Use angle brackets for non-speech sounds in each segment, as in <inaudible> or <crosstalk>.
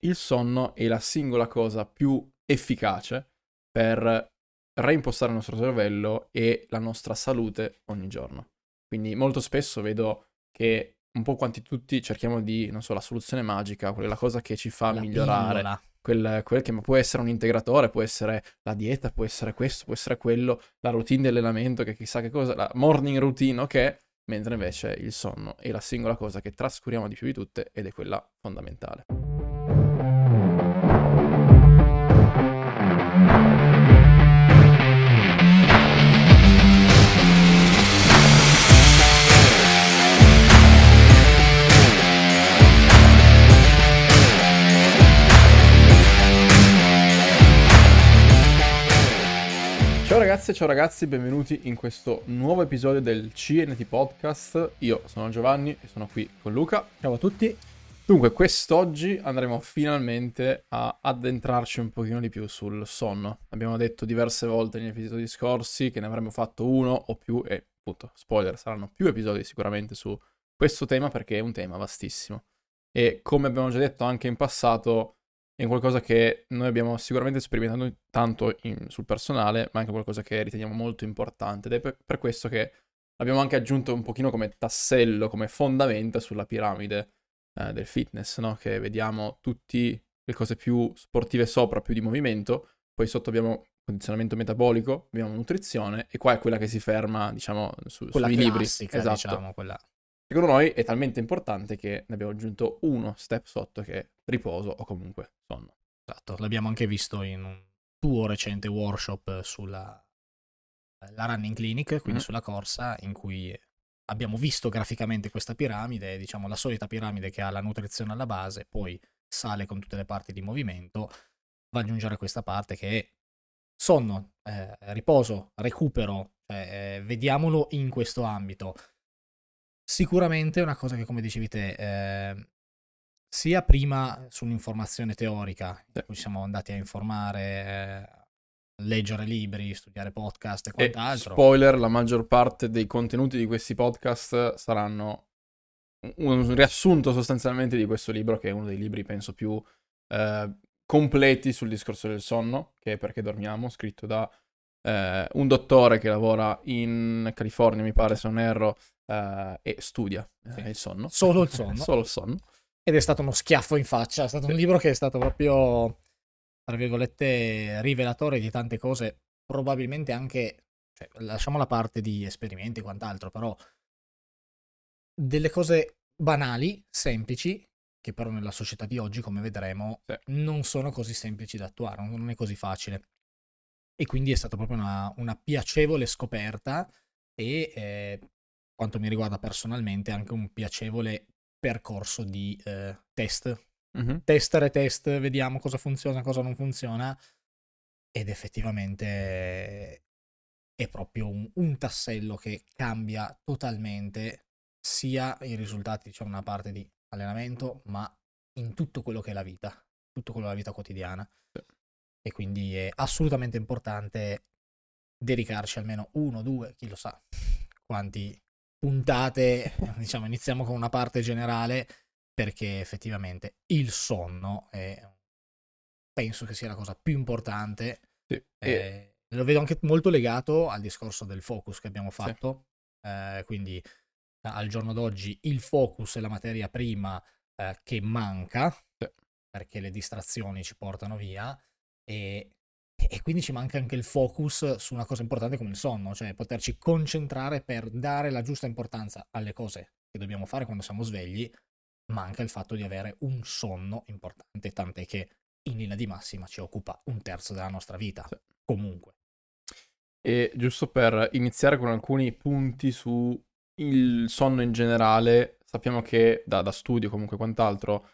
il sonno è la singola cosa più efficace per reimpostare il nostro cervello e la nostra salute ogni giorno. Quindi molto spesso vedo che un po' quanti tutti cerchiamo di, non so, la soluzione magica, quella cosa che ci fa La migliorare, quel, quel che può essere un integratore, può essere la dieta, può essere questo, può essere quello, la routine di allenamento, che chissà che cosa, la morning routine, ok? Mentre invece il sonno è la singola cosa che trascuriamo di più di tutte ed è quella fondamentale. Ragazze, ciao ragazzi, benvenuti in questo nuovo episodio del CNT Podcast. Io sono Giovanni e sono qui con Luca. Ciao a tutti. Dunque, quest'oggi andremo finalmente a addentrarci un pochino di più sul sonno. Abbiamo detto diverse volte negli episodi scorsi che ne avremmo fatto uno o più e appunto, spoiler, saranno più episodi sicuramente su questo tema perché è un tema vastissimo. E come abbiamo già detto anche in passato, è qualcosa che noi abbiamo sicuramente sperimentato tanto in, sul personale, ma anche qualcosa che riteniamo molto importante. Ed è per, per questo che l'abbiamo anche aggiunto un pochino come tassello, come fondamenta sulla piramide eh, del fitness, no? Che vediamo tutte le cose più sportive sopra, più di movimento, poi sotto abbiamo condizionamento metabolico, abbiamo nutrizione e qua è quella che si ferma, diciamo, su, Quella sui libri. classica, Esatto. diciamo, quella... Secondo noi è talmente importante che ne abbiamo aggiunto uno step sotto che riposo o comunque sonno. Esatto, l'abbiamo anche visto in un tuo recente workshop sulla la running clinic, quindi Mhm. sulla corsa, in cui abbiamo visto graficamente questa piramide, diciamo la solita piramide che ha la nutrizione alla base, poi sale con tutte le parti di movimento, va ad aggiungere questa parte che è sonno, eh, riposo, recupero, cioè, eh, vediamolo in questo ambito. Sicuramente è una cosa che, come dicevi te, eh, sia prima su un'informazione teorica, in cui siamo andati a informare, eh, leggere libri, studiare podcast e E quant'altro. spoiler, la maggior parte dei contenuti di questi podcast saranno un un riassunto sostanzialmente di questo libro, che è uno dei libri, penso, più eh, completi sul discorso del sonno, che è Perché dormiamo, scritto da eh, un dottore che lavora in California, mi pare, se non erro, eh, e studia eh, Sì. il sonno. Solo il <laughs> sonno. Solo il sonno. Ed è stato uno schiaffo in faccia. È stato un libro che è stato proprio, tra virgolette, rivelatore di tante cose. Probabilmente anche, cioè, lasciamo la parte di esperimenti e quant'altro, però delle cose banali, semplici, che però nella società di oggi, come vedremo, Sì. non sono così semplici da attuare, non è così facile. E quindi è stata proprio una, una piacevole scoperta e, eh, quanto mi riguarda personalmente, anche un piacevole percorso di eh, test. Testare test, vediamo cosa funziona, cosa non funziona. Ed effettivamente è proprio un, un tassello che cambia totalmente sia i risultati, diciamo, una parte di allenamento, ma in tutto quello che è la vita, tutto quello che è la vita quotidiana. Sì. E quindi è assolutamente importante dedicarci almeno uno, due, chi lo sa, quanti puntate, <laughs> diciamo, iniziamo con una parte generale perché effettivamente il sonno è penso che sia la cosa più importante Sì. Eh, lo vedo anche molto legato al discorso del focus che abbiamo fatto. Eh, quindi al giorno d'oggi il focus è la materia prima eh, che manca Sì. perché le distrazioni ci portano via e, e quindi ci manca anche il focus su una cosa importante come il sonno, cioè poterci concentrare per dare la giusta importanza alle cose che dobbiamo fare quando siamo svegli. Manca il fatto di avere un sonno importante, tant'è che in linea di massima ci occupa un terzo della nostra vita. Sì. Comunque. E giusto per iniziare con alcuni punti su il sonno in generale, sappiamo che da, da studio comunque quant'altro,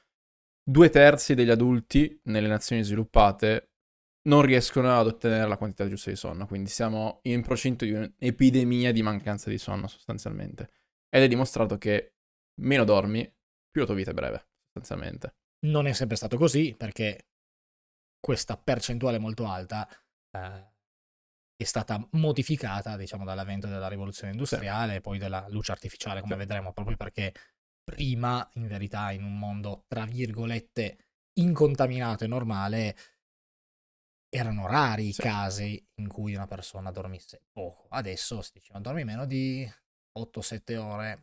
due terzi degli adulti nelle nazioni sviluppate non riescono ad ottenere la quantità giusta di sonno, quindi siamo in procinto di un'epidemia di mancanza di sonno sostanzialmente. Ed è dimostrato che meno dormi, più la tua vita è breve, sostanzialmente. Non è sempre stato così perché questa percentuale molto alta eh, è stata modificata, diciamo, dall'avvento della rivoluzione industriale e poi della luce artificiale, come Sì. vedremo, proprio perché prima, in verità, in un mondo, tra virgolette, incontaminato e normale, erano rari i Sì. casi in cui una persona dormisse poco. Adesso si diceva dormi meno di 8-7 ore.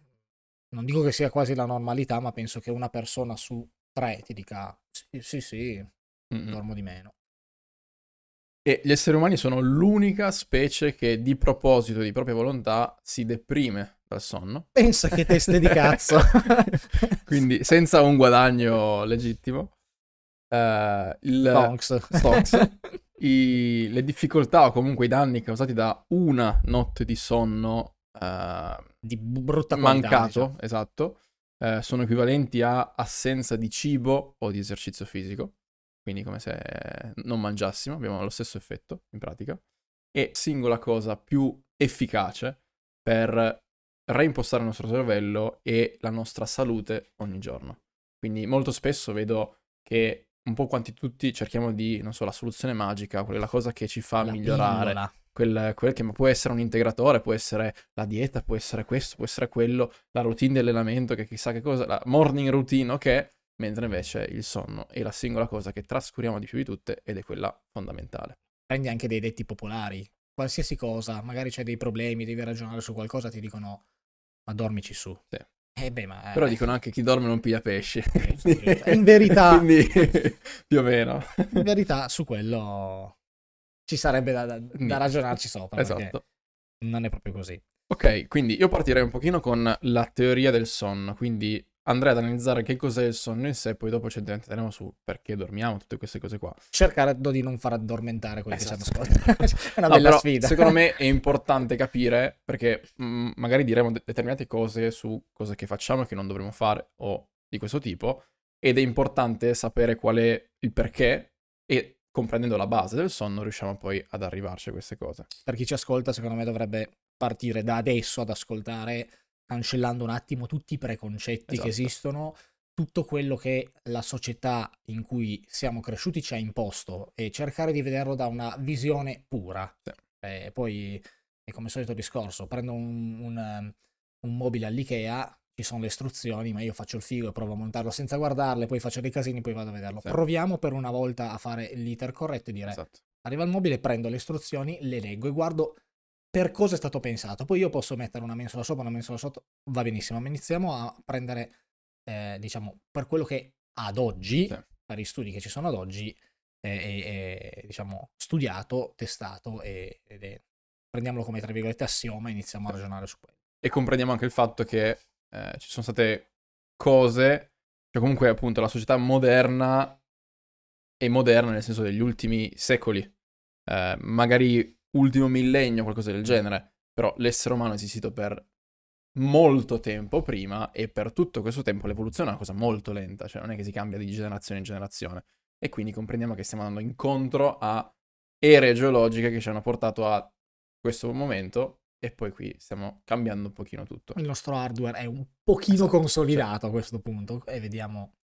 Non dico che sia quasi la normalità, ma penso che una persona su tre ti dica sì, sì, sì, Mm-mm. dormo di meno. E gli esseri umani sono l'unica specie che di proposito, di propria volontà, si deprime dal sonno. Pensa che teste di cazzo. <laughs> Quindi senza un guadagno legittimo. Eh, il, Stonks. Stonks. <laughs> i- le difficoltà o comunque i danni causati da una notte di sonno eh, Di brutta qualità. mancato, diciamo. esatto, eh, sono equivalenti a assenza di cibo o di esercizio fisico. Quindi come se non mangiassimo, abbiamo lo stesso effetto in pratica. E singola cosa più efficace per reimpostare il nostro cervello e la nostra salute ogni giorno. Quindi molto spesso vedo che un po' quanti tutti cerchiamo di, non so, la soluzione magica, quella cosa che ci fa La migliorare quel, quel che può essere un integratore, può essere la dieta, può essere questo, può essere quello, la routine di allenamento, che chissà che cosa, la morning routine, ok? Mentre invece il sonno è la singola cosa che trascuriamo di più di tutte ed è quella fondamentale. Prendi anche dei detti popolari. Qualsiasi cosa, magari c'hai dei problemi, devi ragionare su qualcosa, ti dicono ma dormici su. Sì. Eh beh, ma... Però eh, dicono anche chi dorme non piglia pesci. In verità- Quindi, <laughs> più o meno. in verità su quello ci sarebbe da, da- da ragionarci sopra, perché Esatto. non è proprio così. Ok, quindi io partirei un pochino con la teoria del sonno, quindi andrei ad analizzare che cos'è il sonno in sé, poi dopo ci addentreremo su perché dormiamo, tutte queste cose qua. Cercando di non far addormentare quelli che ci hanno Esatto. ascoltato. <laughs> è una No, bella però, sfida. Secondo me <laughs> è importante capire perché mh, magari diremo de- determinate cose su cose che facciamo e che non dovremmo fare o di questo tipo ed è importante sapere qual è il perché e comprendendo la base del sonno riusciamo poi ad arrivarci a queste cose. per chi ci ascolta, secondo me dovrebbe partire da adesso ad ascoltare, cancellando un attimo tutti i preconcetti Esatto. che esistono, tutto quello che la società in cui siamo cresciuti ci ha imposto e cercare di vederlo da una visione pura. Sì. Eh, poi è come solito discorso, prendo un, un, un mobile all'IKEA, ci sono le istruzioni, ma io faccio il figo e provo a montarlo senza guardarle, poi faccio dei casini, poi vado a vederlo. Sì. Proviamo per una volta a fare l'iter corretto e dire Esatto. Arriva il mobile, prendo le istruzioni, le leggo e guardo per cosa è stato pensato. Poi io posso mettere una mensola sopra, una mensola sotto, va benissimo, ma iniziamo a prendere, eh, diciamo, per quello che ad oggi, Sì. per gli studi che ci sono ad oggi, è, è- è, diciamo, studiato, testato e, ed è, prendiamolo come, tra virgolette, assioma e iniziamo a ragionare su quello. E comprendiamo anche il fatto che eh, ci sono state cose, cioè comunque appunto la società moderna è moderna nel senso degli ultimi secoli, Eh, magari ultimo millennio, qualcosa del genere, però l'essere umano è esistito per molto tempo prima e per tutto questo tempo l'evoluzione è una cosa molto lenta, cioè non è che si cambia di generazione in generazione e quindi comprendiamo che stiamo andando incontro a ere geologiche che ci hanno portato a questo momento e poi qui stiamo cambiando un pochino tutto. Il nostro hardware è un pochino Esatto, consolidato a questo punto e vediamo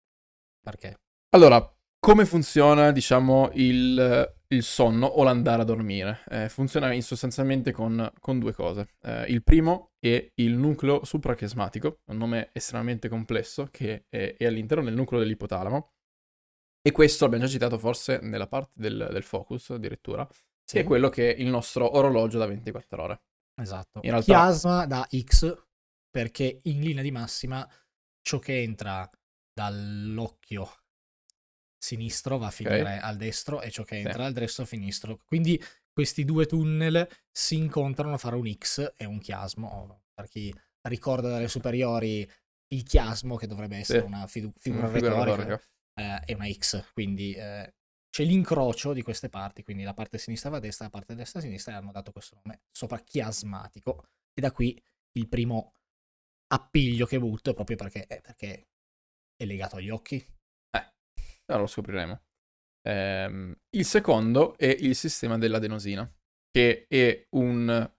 perché. Allora, come funziona, diciamo, il, il sonno o l'andare a dormire? Eh, funziona sostanzialmente con, con due cose. Eh, il primo è il nucleo suprachiasmatico, un nome estremamente complesso che è, è all'interno del nucleo dell'ipotalamo. E questo l'abbiamo già citato forse nella parte del, del focus, addirittura, che è quello che è il nostro orologio da 24 ore. Esatto. In realtà- Chiasma da X perché in linea di massima ciò che entra dall'occhio sinistro va a finire al destro e ciò che Sì. entra dal destro a sinistro. Quindi questi due tunnel si incontrano a fare un X e un chiasmo. Per chi ricorda dalle superiori il chiasmo, che dovrebbe essere Sì. una fidu- Una figura retorica, retorica. eh, è una X. Quindi eh, c'è l'incrocio di queste parti, quindi la parte sinistra va a destra, la parte destra a sinistra, e hanno dato questo nome soprachiasmatico. E da qui il primo appiglio che butto è proprio perché, eh, perché è legato agli occhi. Ora lo scopriremo. Ehm, il secondo è il sistema dell'adenosina, che è un-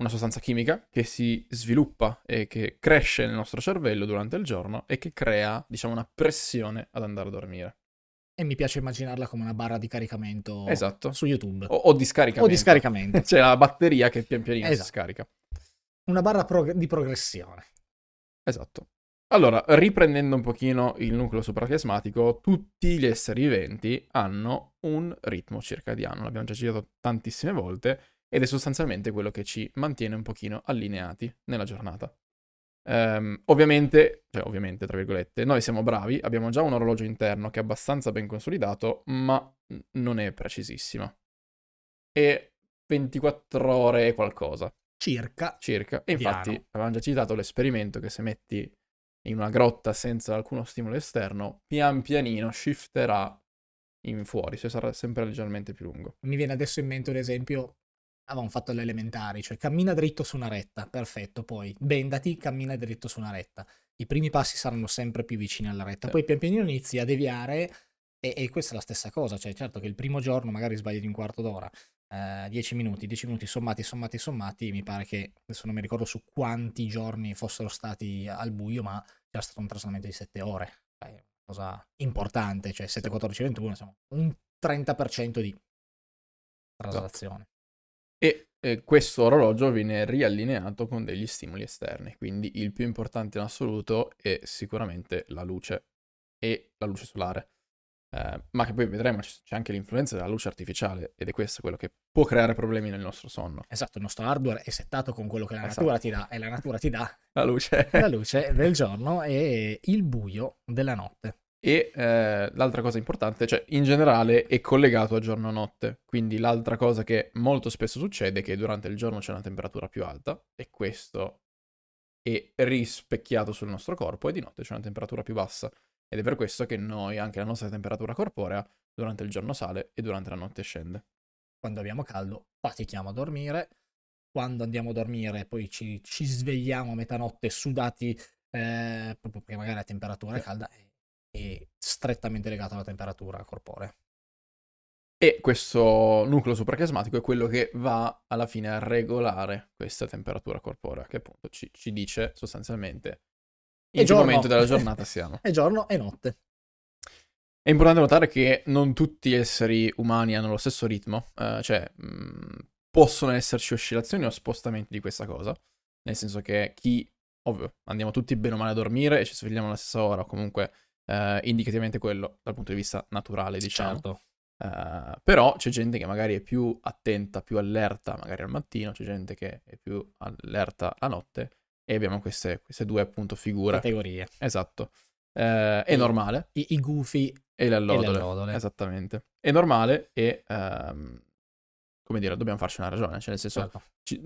una sostanza chimica che si sviluppa e che cresce nel nostro cervello durante il giorno e che crea, diciamo, una pressione ad andare a dormire. E mi piace immaginarla come una barra di caricamento Esatto. su YouTube. O, o di scaricamento. O di scaricamento. <laughs> C'è la batteria che pian pianino si Esatto. scarica. Una barra prog- di progressione. Esatto. Allora, riprendendo un pochino il nucleo suprachiasmatico, tutti gli esseri viventi hanno un ritmo circadiano, l'abbiamo già citato tantissime volte, ed è sostanzialmente quello che ci mantiene un pochino allineati nella giornata. Um, ovviamente, cioè ovviamente, tra virgolette, noi siamo bravi, abbiamo già un orologio interno che è abbastanza ben consolidato, ma non è precisissimo. E 24 ore e qualcosa. Circa. Circa. E infatti piano. avevamo già citato l'esperimento che se metti in una grotta senza alcuno stimolo esterno, pian pianino shifterà in fuori, cioè sarà sempre leggermente più lungo. Mi viene adesso in mente un esempio, avevamo fatto le elementari, cioè cammina dritto su una retta, perfetto, poi bendati, cammina dritto su una retta. I primi passi saranno sempre più vicini alla retta, sì. poi pian pianino inizi a deviare e, e, questa è la stessa cosa, cioè certo che il primo giorno magari sbagli di un quarto d'ora, 10 eh, minuti, 10 minuti sommati, sommati, sommati, mi pare che adesso non mi ricordo su quanti giorni fossero stati al buio, ma c'era stato un trasferimento di 7 ore. È una cosa importante, cioè 7, 14, 21, insomma, un 30% di traslazione. E eh, questo orologio viene riallineato con degli stimoli esterni, quindi il più importante in assoluto è sicuramente la luce e la luce solare. Eh, ma che poi vedremo c'è anche l'influenza della luce artificiale ed è questo quello che può creare problemi nel nostro sonno. Esatto, il nostro hardware è settato con quello che la esatto. natura ti dà e la natura ti dà <laughs> la luce. la luce del giorno e il buio della notte. E eh, l'altra cosa importante, cioè in generale è collegato a giorno-notte, quindi l'altra cosa che molto spesso succede è che durante il giorno c'è una temperatura più alta e questo è rispecchiato sul nostro corpo e di notte c'è una temperatura più bassa. Ed è per questo che noi, anche la nostra temperatura corporea, durante il giorno sale e durante la notte scende. Quando abbiamo caldo, fatichiamo a dormire. Quando andiamo a dormire, poi ci, ci svegliamo a metà notte sudati, eh, proprio perché magari la temperatura è calda, è, strettamente legato alla temperatura corporea. E questo nucleo suprachiasmatico è quello che va alla fine a regolare questa temperatura corporea, che appunto ci, ci dice sostanzialmente in che momento della giornata <laughs> siamo. È giorno e notte. È importante notare che non tutti gli esseri umani hanno lo stesso ritmo, uh, cioè mh, mm, possono esserci oscillazioni o spostamenti di questa cosa, nel senso che chi, ovvio, andiamo tutti bene o male a dormire e ci svegliamo alla stessa ora, o comunque uh, indicativamente quello dal punto di vista naturale, diciamo. Certo. Uh, però c'è gente che magari è più attenta, più allerta magari al mattino, c'è gente che è più allerta la notte e abbiamo queste, queste due appunto figure. Categorie. Esatto. Eh, è I, normale. I, I, gufi e le allodole. E le allodole. Esattamente. È normale e, um, come dire, dobbiamo farci una ragione. Cioè, nel senso, certo. ci,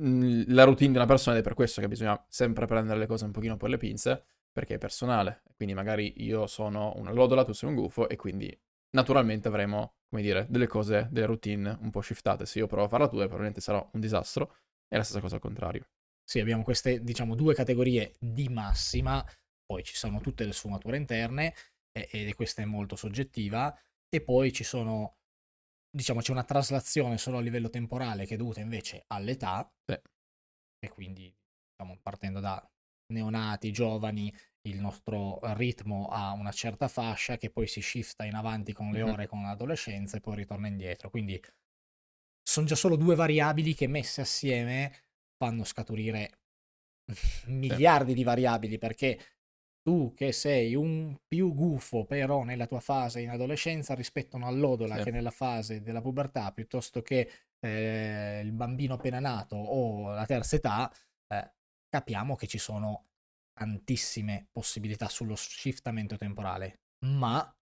la routine di una persona è per questo che bisogna sempre prendere le cose un pochino per le pinze, perché è personale. Quindi magari io sono una lodola, tu sei un gufo, e quindi naturalmente avremo, come dire, delle cose, delle routine un po' shiftate. Se io provo a farla tua, probabilmente sarà un disastro. È la stessa cosa al contrario. Sì, abbiamo queste, diciamo, due categorie di massima, poi ci sono tutte le sfumature interne, e, questa è molto soggettiva, e poi ci sono, diciamo, c'è una traslazione solo a livello temporale che è dovuta invece all'età, sì. e quindi, diciamo, partendo da neonati, giovani, il nostro ritmo ha una certa fascia che poi si shifta in avanti con le ore, con l'adolescenza e poi ritorna indietro. Quindi sono già solo due variabili che messe assieme fanno scaturire <laughs> miliardi sì. di variabili perché tu che sei un più gufo però nella tua fase in adolescenza rispetto a un'allodola sì. che nella fase della pubertà piuttosto che eh, il bambino appena nato o la terza età eh, capiamo che ci sono tantissime possibilità sullo shiftamento temporale ma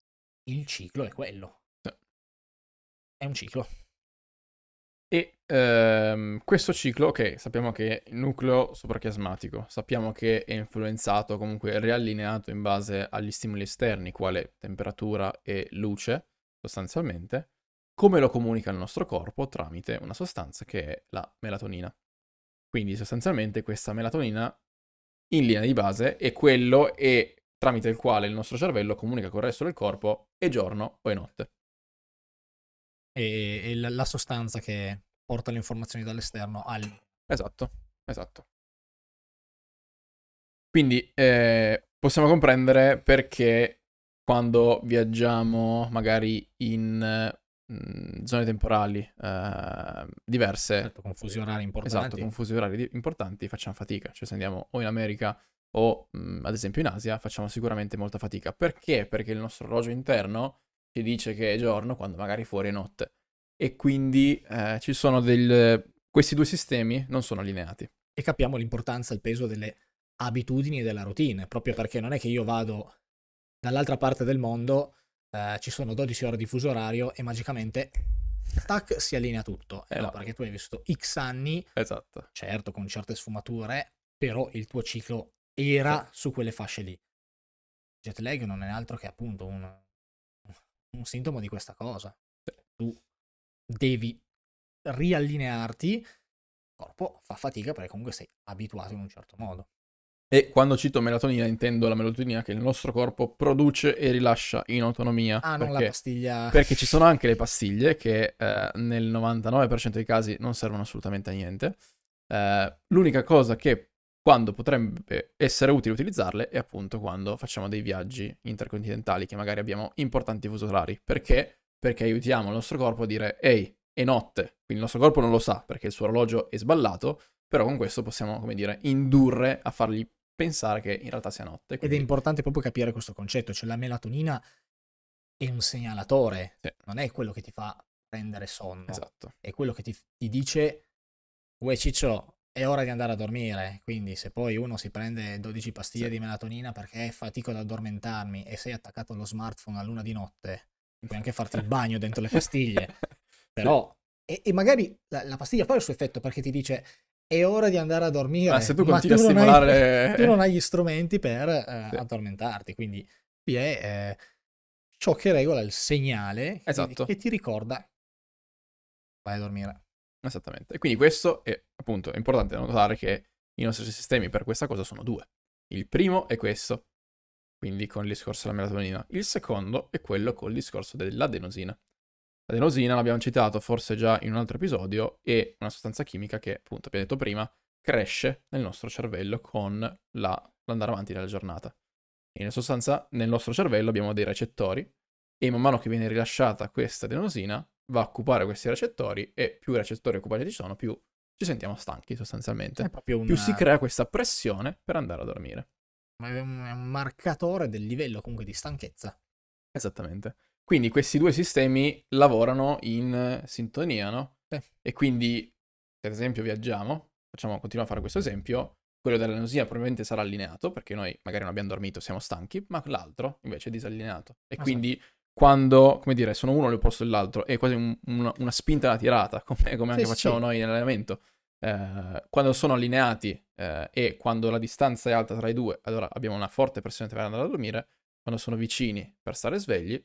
il ciclo è quello sì. è un ciclo e ehm, questo ciclo, ok, sappiamo che è nucleo suprachiasmatico, sappiamo che è influenzato, comunque riallineato in base agli stimoli esterni, quale temperatura e luce, sostanzialmente, come lo comunica il nostro corpo tramite una sostanza che è la melatonina. Quindi sostanzialmente questa melatonina in linea di base è quello e tramite il quale il nostro cervello comunica con il resto del corpo è giorno o è notte e, e la, la, sostanza che porta le informazioni dall'esterno al... Esatto, esatto. Quindi eh, possiamo comprendere perché quando viaggiamo magari in mh, mm, zone temporali eh, diverse, certo, con fusi orari importanti, esatto, con fusi orari importanti, facciamo fatica. Cioè, se andiamo o in America o mh, ad esempio in Asia facciamo sicuramente molta fatica. Perché? Perché il nostro orologio interno ci dice che è giorno quando magari fuori è notte. E quindi eh, ci sono del... questi due sistemi non sono allineati. E capiamo l'importanza, il peso delle abitudini e della routine, proprio perché non è che io vado dall'altra parte del mondo, eh, ci sono 12 ore di fuso orario e magicamente tac, si allinea tutto. Eh, no, perché tu hai visto X anni, esatto. certo con certe sfumature, però il tuo ciclo era sì. su quelle fasce lì. Jet lag non è altro che appunto un, un sintomo di questa cosa. Tu devi riallinearti, il corpo fa fatica perché comunque sei abituato in un certo modo. E quando cito melatonina intendo la melatonina che il nostro corpo produce e rilascia in autonomia. Ah, perché, non la pastiglia. Perché ci sono anche le pastiglie che eh, nel 99% dei casi non servono assolutamente a niente. Eh, l'unica cosa che quando potrebbe essere utile utilizzarle è appunto quando facciamo dei viaggi intercontinentali che magari abbiamo importanti fusi orari. Perché? Perché aiutiamo il nostro corpo a dire ehi, è notte. Quindi il nostro corpo non lo sa perché il suo orologio è sballato, però con questo possiamo, come dire, indurre a fargli pensare che in realtà sia notte. Quindi... Ed è importante proprio capire questo concetto, cioè la melatonina è un segnalatore, sì. non è quello che ti fa prendere sonno, esatto. è quello che ti, ti dice, uè ciccio, è ora di andare a dormire, quindi se poi uno si prende 12 pastiglie sì. di melatonina perché fatico ad addormentarmi e sei attaccato allo smartphone a luna di notte, puoi anche farti il bagno dentro le pastiglie, <laughs> però... E, e, magari la, la pastiglia fa il suo effetto perché ti dice è ora di andare a dormire. Ma se tu continui tu a stimolare... Hai, <laughs> tu non hai gli <laughs> strumenti per eh, sì. addormentarti, quindi qui è eh, ciò che regola il segnale esatto. che ti ricorda vai a dormire. Esattamente. E quindi questo è appunto è importante notare che i nostri sistemi per questa cosa sono due. Il primo è questo, quindi con il discorso della melatonina. Il secondo è quello col discorso dell'adenosina. L'adenosina, l'abbiamo citato forse già in un altro episodio, è una sostanza chimica che, appunto, abbiamo detto prima, cresce nel nostro cervello con la, l'andare avanti nella giornata. In sostanza, nel nostro cervello abbiamo dei recettori e man mano che viene rilasciata questa adenosina, va a occupare questi recettori e più recettori occupati ci sono, più ci sentiamo stanchi sostanzialmente. Una... Più si crea questa pressione per andare a dormire. Ma è un marcatore del livello comunque di stanchezza. Esattamente. Quindi questi due sistemi lavorano in sintonia, no? Eh. E quindi, se ad esempio viaggiamo, facciamo, continuiamo a fare questo esempio, quello dell'anosia probabilmente sarà allineato, perché noi magari non abbiamo dormito, siamo stanchi, ma l'altro invece è disallineato. E ah, quindi sì. Quando, come dire, sono uno all'opposto dell'altro, è quasi un, una, una, spinta alla tirata, <laughs> come, come anche sì, facciamo sì. noi nell'allenamento. Eh, quando sono allineati eh, e quando la distanza è alta tra i due, allora abbiamo una forte pressione per andare a dormire, quando sono vicini per stare svegli,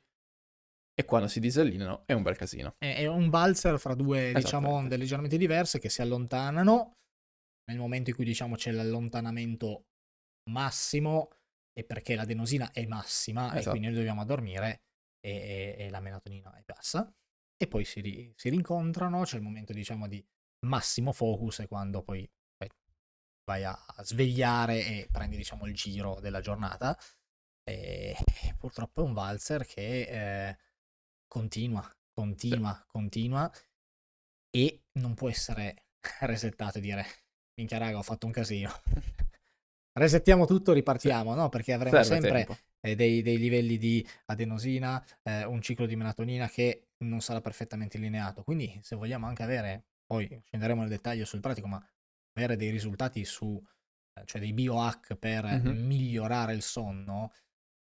e quando si disallineano è un bel casino. È, è un valzer fra due diciamo, onde leggermente diverse che si allontanano nel momento in cui diciamo c'è l'allontanamento massimo e perché l'adenosina è massima esatto. e quindi noi dobbiamo dormire e, e, e, la melatonina è bassa. E poi si, ri, si rincontrano, c'è il momento diciamo di massimo focus e quando poi beh, vai a svegliare e prendi diciamo il giro della giornata. E, purtroppo è un valzer che eh, continua, continua, continua e non può essere <laughs> resettato e dire minchia raga ho fatto un casino. <laughs> Resettiamo tutto, ripartiamo, sì. no? Perché avremo Serve sempre eh, dei, dei, livelli di adenosina, eh, un ciclo di melatonina che non sarà perfettamente allineato. Quindi se vogliamo anche avere, poi scenderemo nel dettaglio sul pratico, ma avere dei risultati su, eh, cioè dei biohack per mm-hmm. migliorare il sonno,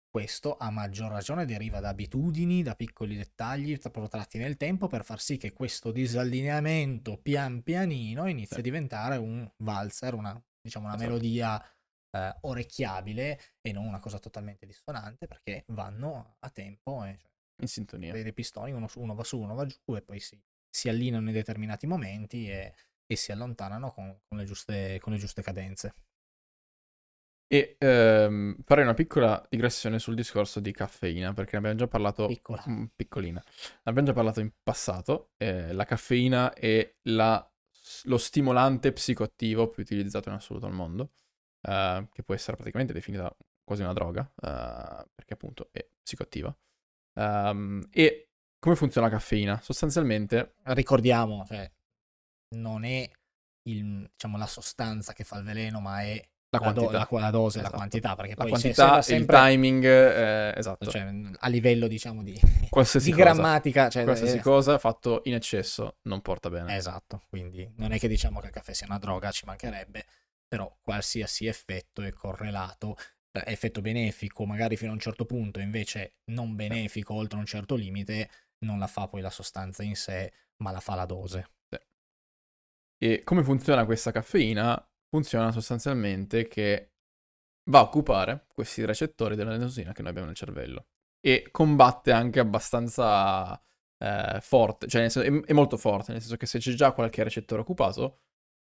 questo a maggior ragione deriva da abitudini, da piccoli dettagli protratti nel tempo per far sì che questo disallineamento pian pianino inizi sì. a diventare un valzer, una, diciamo una esatto. melodia eh, orecchiabile e non una cosa totalmente dissonante perché vanno a tempo e, cioè, in sintonia. Dei, dei pistoni, uno, uno, va su, uno va giù e poi si, si allineano in determinati momenti e, e si allontanano con, con, le giuste, con le giuste cadenze. E ehm, farei una piccola digressione sul discorso di caffeina, perché ne abbiamo già parlato... Piccola. Mm, piccolina. Ne abbiamo già parlato in passato. Eh, la caffeina è la, lo stimolante psicoattivo più utilizzato in assoluto al mondo, eh, che può essere praticamente definita quasi una droga, eh, perché appunto è psicoattiva. Um, e come funziona la caffeina? Sostanzialmente... Ricordiamo, cioè, non è il, diciamo, la sostanza che fa il veleno, ma è La la, do- quantità. la- la dose e la Esatto. quantità, perché La poi se- quantità, sembra il sempre, timing, eh, esatto. cioè, a livello diciamo di, <laughs> qualsiasi di grammatica, cioè, Qualsiasi eh, cosa fatto in eccesso non porta bene. Esatto, quindi non è che diciamo che il caffè sia una droga, ci mancherebbe, però qualsiasi effetto è correlato, eh, effetto benefico magari fino a un certo punto, invece non benefico oltre un certo limite, non la fa poi la sostanza in sé, ma la fa la dose. E come funziona questa caffeina? Funziona sostanzialmente che va a occupare questi recettori dell'adenosina che noi abbiamo nel cervello e combatte anche abbastanza eh, forte, cioè senso, è, è molto forte, nel senso che se c'è già qualche recettore occupato,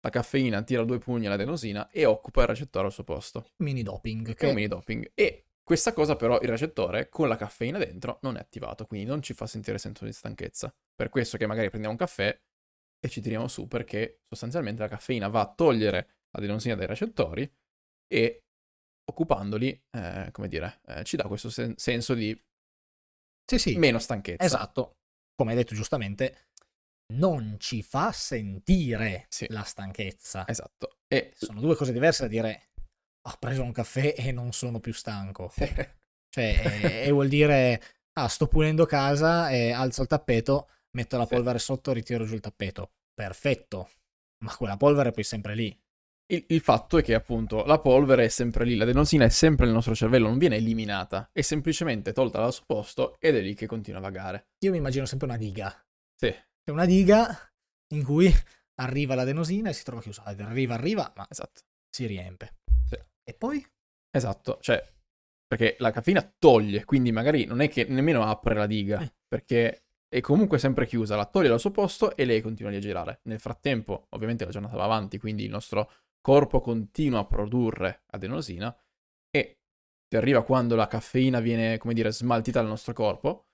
la caffeina tira due pugni all'adenosina e occupa il recettore al suo posto, Mini doping, che è un mini doping. E questa cosa però il recettore con la caffeina dentro non è attivato, quindi non ci fa sentire senso di stanchezza. Per questo che magari prendiamo un caffè e ci tiriamo su perché sostanzialmente la caffeina va a togliere l'adenosina dai recettori e occupandoli, eh, come dire, eh, ci dà questo sen- senso di sì, sì, meno stanchezza. esatto, come hai detto giustamente, non ci fa sentire Sì. la stanchezza. Esatto. E Sono due cose diverse da dire ho preso un caffè e non sono più stanco. Cioè, e, e vuol dire, ah, sto pulendo casa e alzo il tappeto, metto la polvere sotto, ritiro giù il tappeto. Perfetto. Ma quella polvere è poi sempre lì. il, il fatto è che appunto la polvere è sempre lì, l'adenosina è sempre nel nostro cervello, non viene eliminata, è semplicemente tolta dal suo posto ed è lì che continua a vagare. Io mi immagino sempre una diga. Sì, È una diga in cui arriva l'adenosina e si trova chiusa. Arriva, arriva, ma esatto. si riempie. Sì. E poi? Esatto, cioè, perché la caffeina toglie, quindi magari non è che nemmeno apre la diga, Eh. perché è comunque sempre chiusa, la toglie dal suo posto e lei continua a girare. Nel frattempo, ovviamente la giornata va avanti, quindi il nostro corpo continua a produrre adenosina e ti arriva quando la caffeina viene, come dire, smaltita dal nostro corpo,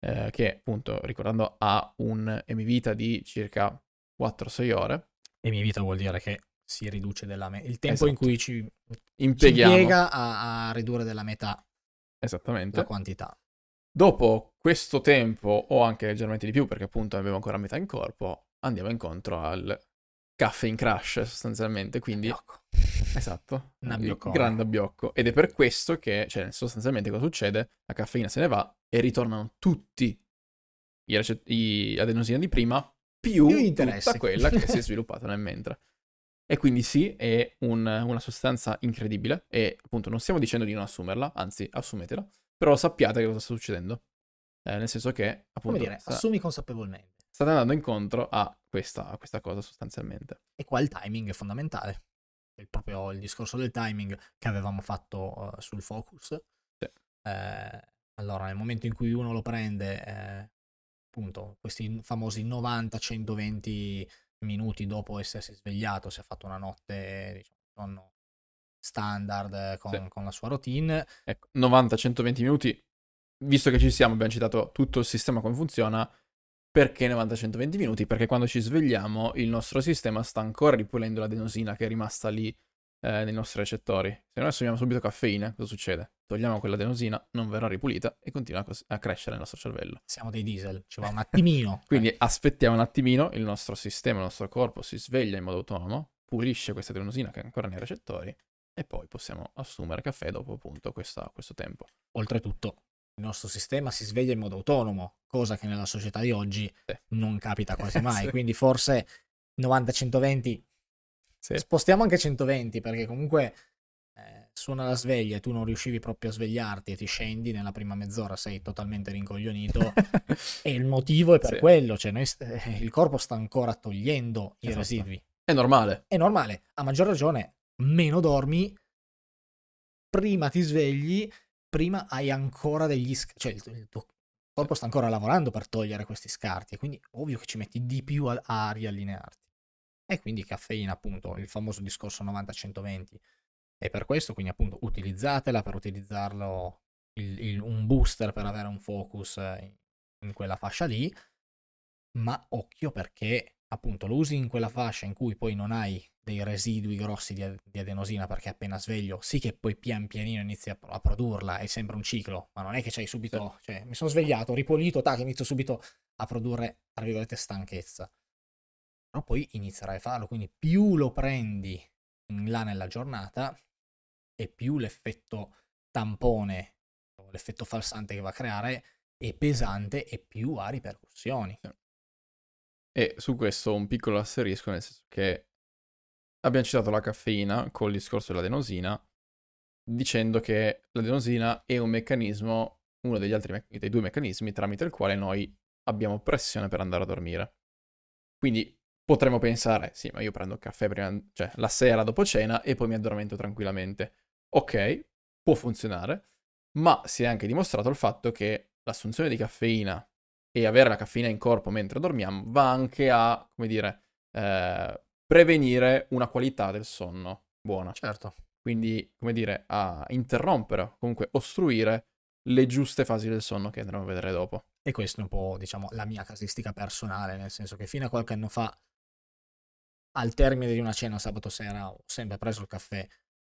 eh, che appunto, ricordando, ha un emivita di circa 4-6 ore, E mi vita vuol dire che si riduce della metà. Il tempo in Esatto. cui ci, ci impieghiamo... impiega a, a ridurre della metà Esattamente. la quantità. Dopo questo tempo, o anche leggermente di più, perché appunto abbiamo ancora metà in corpo, andiamo incontro al caffeine crash sostanzialmente, quindi... Ecco. Esatto, Un il abbioccone. grande abbiocco. Ed è per questo che, cioè, sostanzialmente cosa succede? La caffeina se ne va e ritornano tutti i, rece- i adenosina di prima, più, Più tutta quella che si è <laughs> sviluppata nel mentre. E quindi sì, è un- una sostanza incredibile e appunto non stiamo dicendo di non assumerla, anzi assumetela, però sappiate che cosa sta succedendo. Eh, nel senso che Come appunto dire, sta- assumi consapevolmente. state andando incontro a questa, a questa cosa sostanzialmente. E qua il timing è fondamentale. Il, proprio il discorso del timing che avevamo fatto eh, sul focus. Eh, allora, nel momento in cui uno lo prende, eh, appunto, questi famosi 90-120 minuti dopo essersi svegliato, si è fatto una notte, diciamo, sonno standard eh, con, Sì. con la sua routine, Ecco, 90-120 minuti, visto che ci siamo, abbiamo citato tutto il sistema come funziona, perché 90-120 minuti? Perché quando ci svegliamo il nostro sistema sta ancora ripulendo l'adenosina che è rimasta lì eh, nei nostri recettori. Se noi assumiamo subito caffeina, cosa succede? Togliamo quell'adenosina, non verrà ripulita e continua a, crescere nel nostro cervello. siamo dei diesel, ci va un attimino. <laughs> Quindi aspettiamo un attimino, il nostro sistema, il nostro corpo si sveglia in modo autonomo, pulisce questa adenosina che è ancora nei recettori e poi possiamo assumere caffè dopo appunto questa- questo tempo. Oltretutto, il nostro sistema si sveglia in modo autonomo, cosa che nella società di oggi Sì. non capita quasi <laughs> mai. Sì. Quindi forse 90-120, Sì. spostiamo anche 120 perché comunque eh, suona la sveglia e tu non riuscivi proprio a svegliarti e ti scendi nella prima mezz'ora, sei totalmente rincoglionito. <laughs> e il motivo è per quello, cioè noi eh, il corpo sta ancora togliendo i Esatto. residui. È normale. È normale, a maggior ragione, meno dormi, prima ti svegli, prima hai ancora degli scarti, cioè il, tuo corpo sta ancora lavorando per togliere questi scarti, e quindi ovvio che ci metti di più a, a riallinearti. E quindi caffeina, appunto, il famoso discorso 90-120. E per questo, quindi appunto, utilizzatela per utilizzarlo il- il- un booster per avere un focus eh, in, in quella fascia lì, ma occhio perché appunto lo usi in quella fascia in cui poi non hai dei residui grossi di, di adenosina perché appena sveglio sì che poi pian pianino inizi a, a produrla, è sempre un ciclo, ma non è che c'hai subito, cioè mi sono svegliato, ripulito, tac, inizio subito a produrre, tra virgolette, stanchezza. Però poi inizierai a farlo, quindi più lo prendi in là nella giornata e più l'effetto tampone, l'effetto falsante che va a creare è pesante e più ha ripercussioni. Sì. E su questo un piccolo asterisco, nel senso che abbiamo citato la caffeina col discorso dell'adenosina, dicendo che l'adenosina è un meccanismo, uno degli altri dei due meccanismi tramite il quale noi abbiamo pressione per andare a dormire. Quindi potremmo pensare, sì, ma io prendo il caffè prima, cioè la sera dopo cena e poi mi addormento tranquillamente. Ok, può funzionare, ma si è anche dimostrato il fatto che l'assunzione di caffeina e avere la caffeina in corpo mentre dormiamo va anche a, come dire, eh, prevenire una qualità del sonno buona. Certo. Quindi, come dire, a interrompere, comunque ostruire le giuste fasi del sonno che andremo a vedere dopo. E questa è un po', diciamo, la mia casistica personale, nel senso che fino a qualche anno fa, al termine di una cena sabato sera, ho sempre preso il caffè,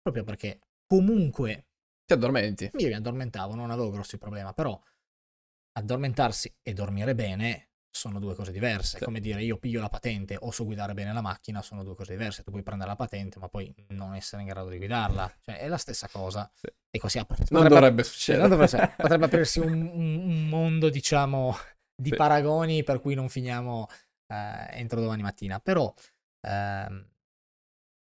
proprio perché comunque... Ti addormenti? Io mi addormentavo, non avevo grossi problemi, però addormentarsi e dormire bene sono due cose diverse. Sì. Come dire, io piglio la patente o so guidare bene la macchina, sono due cose diverse. Tu puoi prendere la patente, ma poi non essere in grado di guidarla. Cioè, è la stessa cosa. Sì. E così ap- non potrebbe, dovrebbe succedere. Non dovrebbe, <laughs> potrebbe aprirsi un, un, mondo, diciamo, di sì. paragoni per cui non finiamo eh, entro domani mattina. Però, ehm,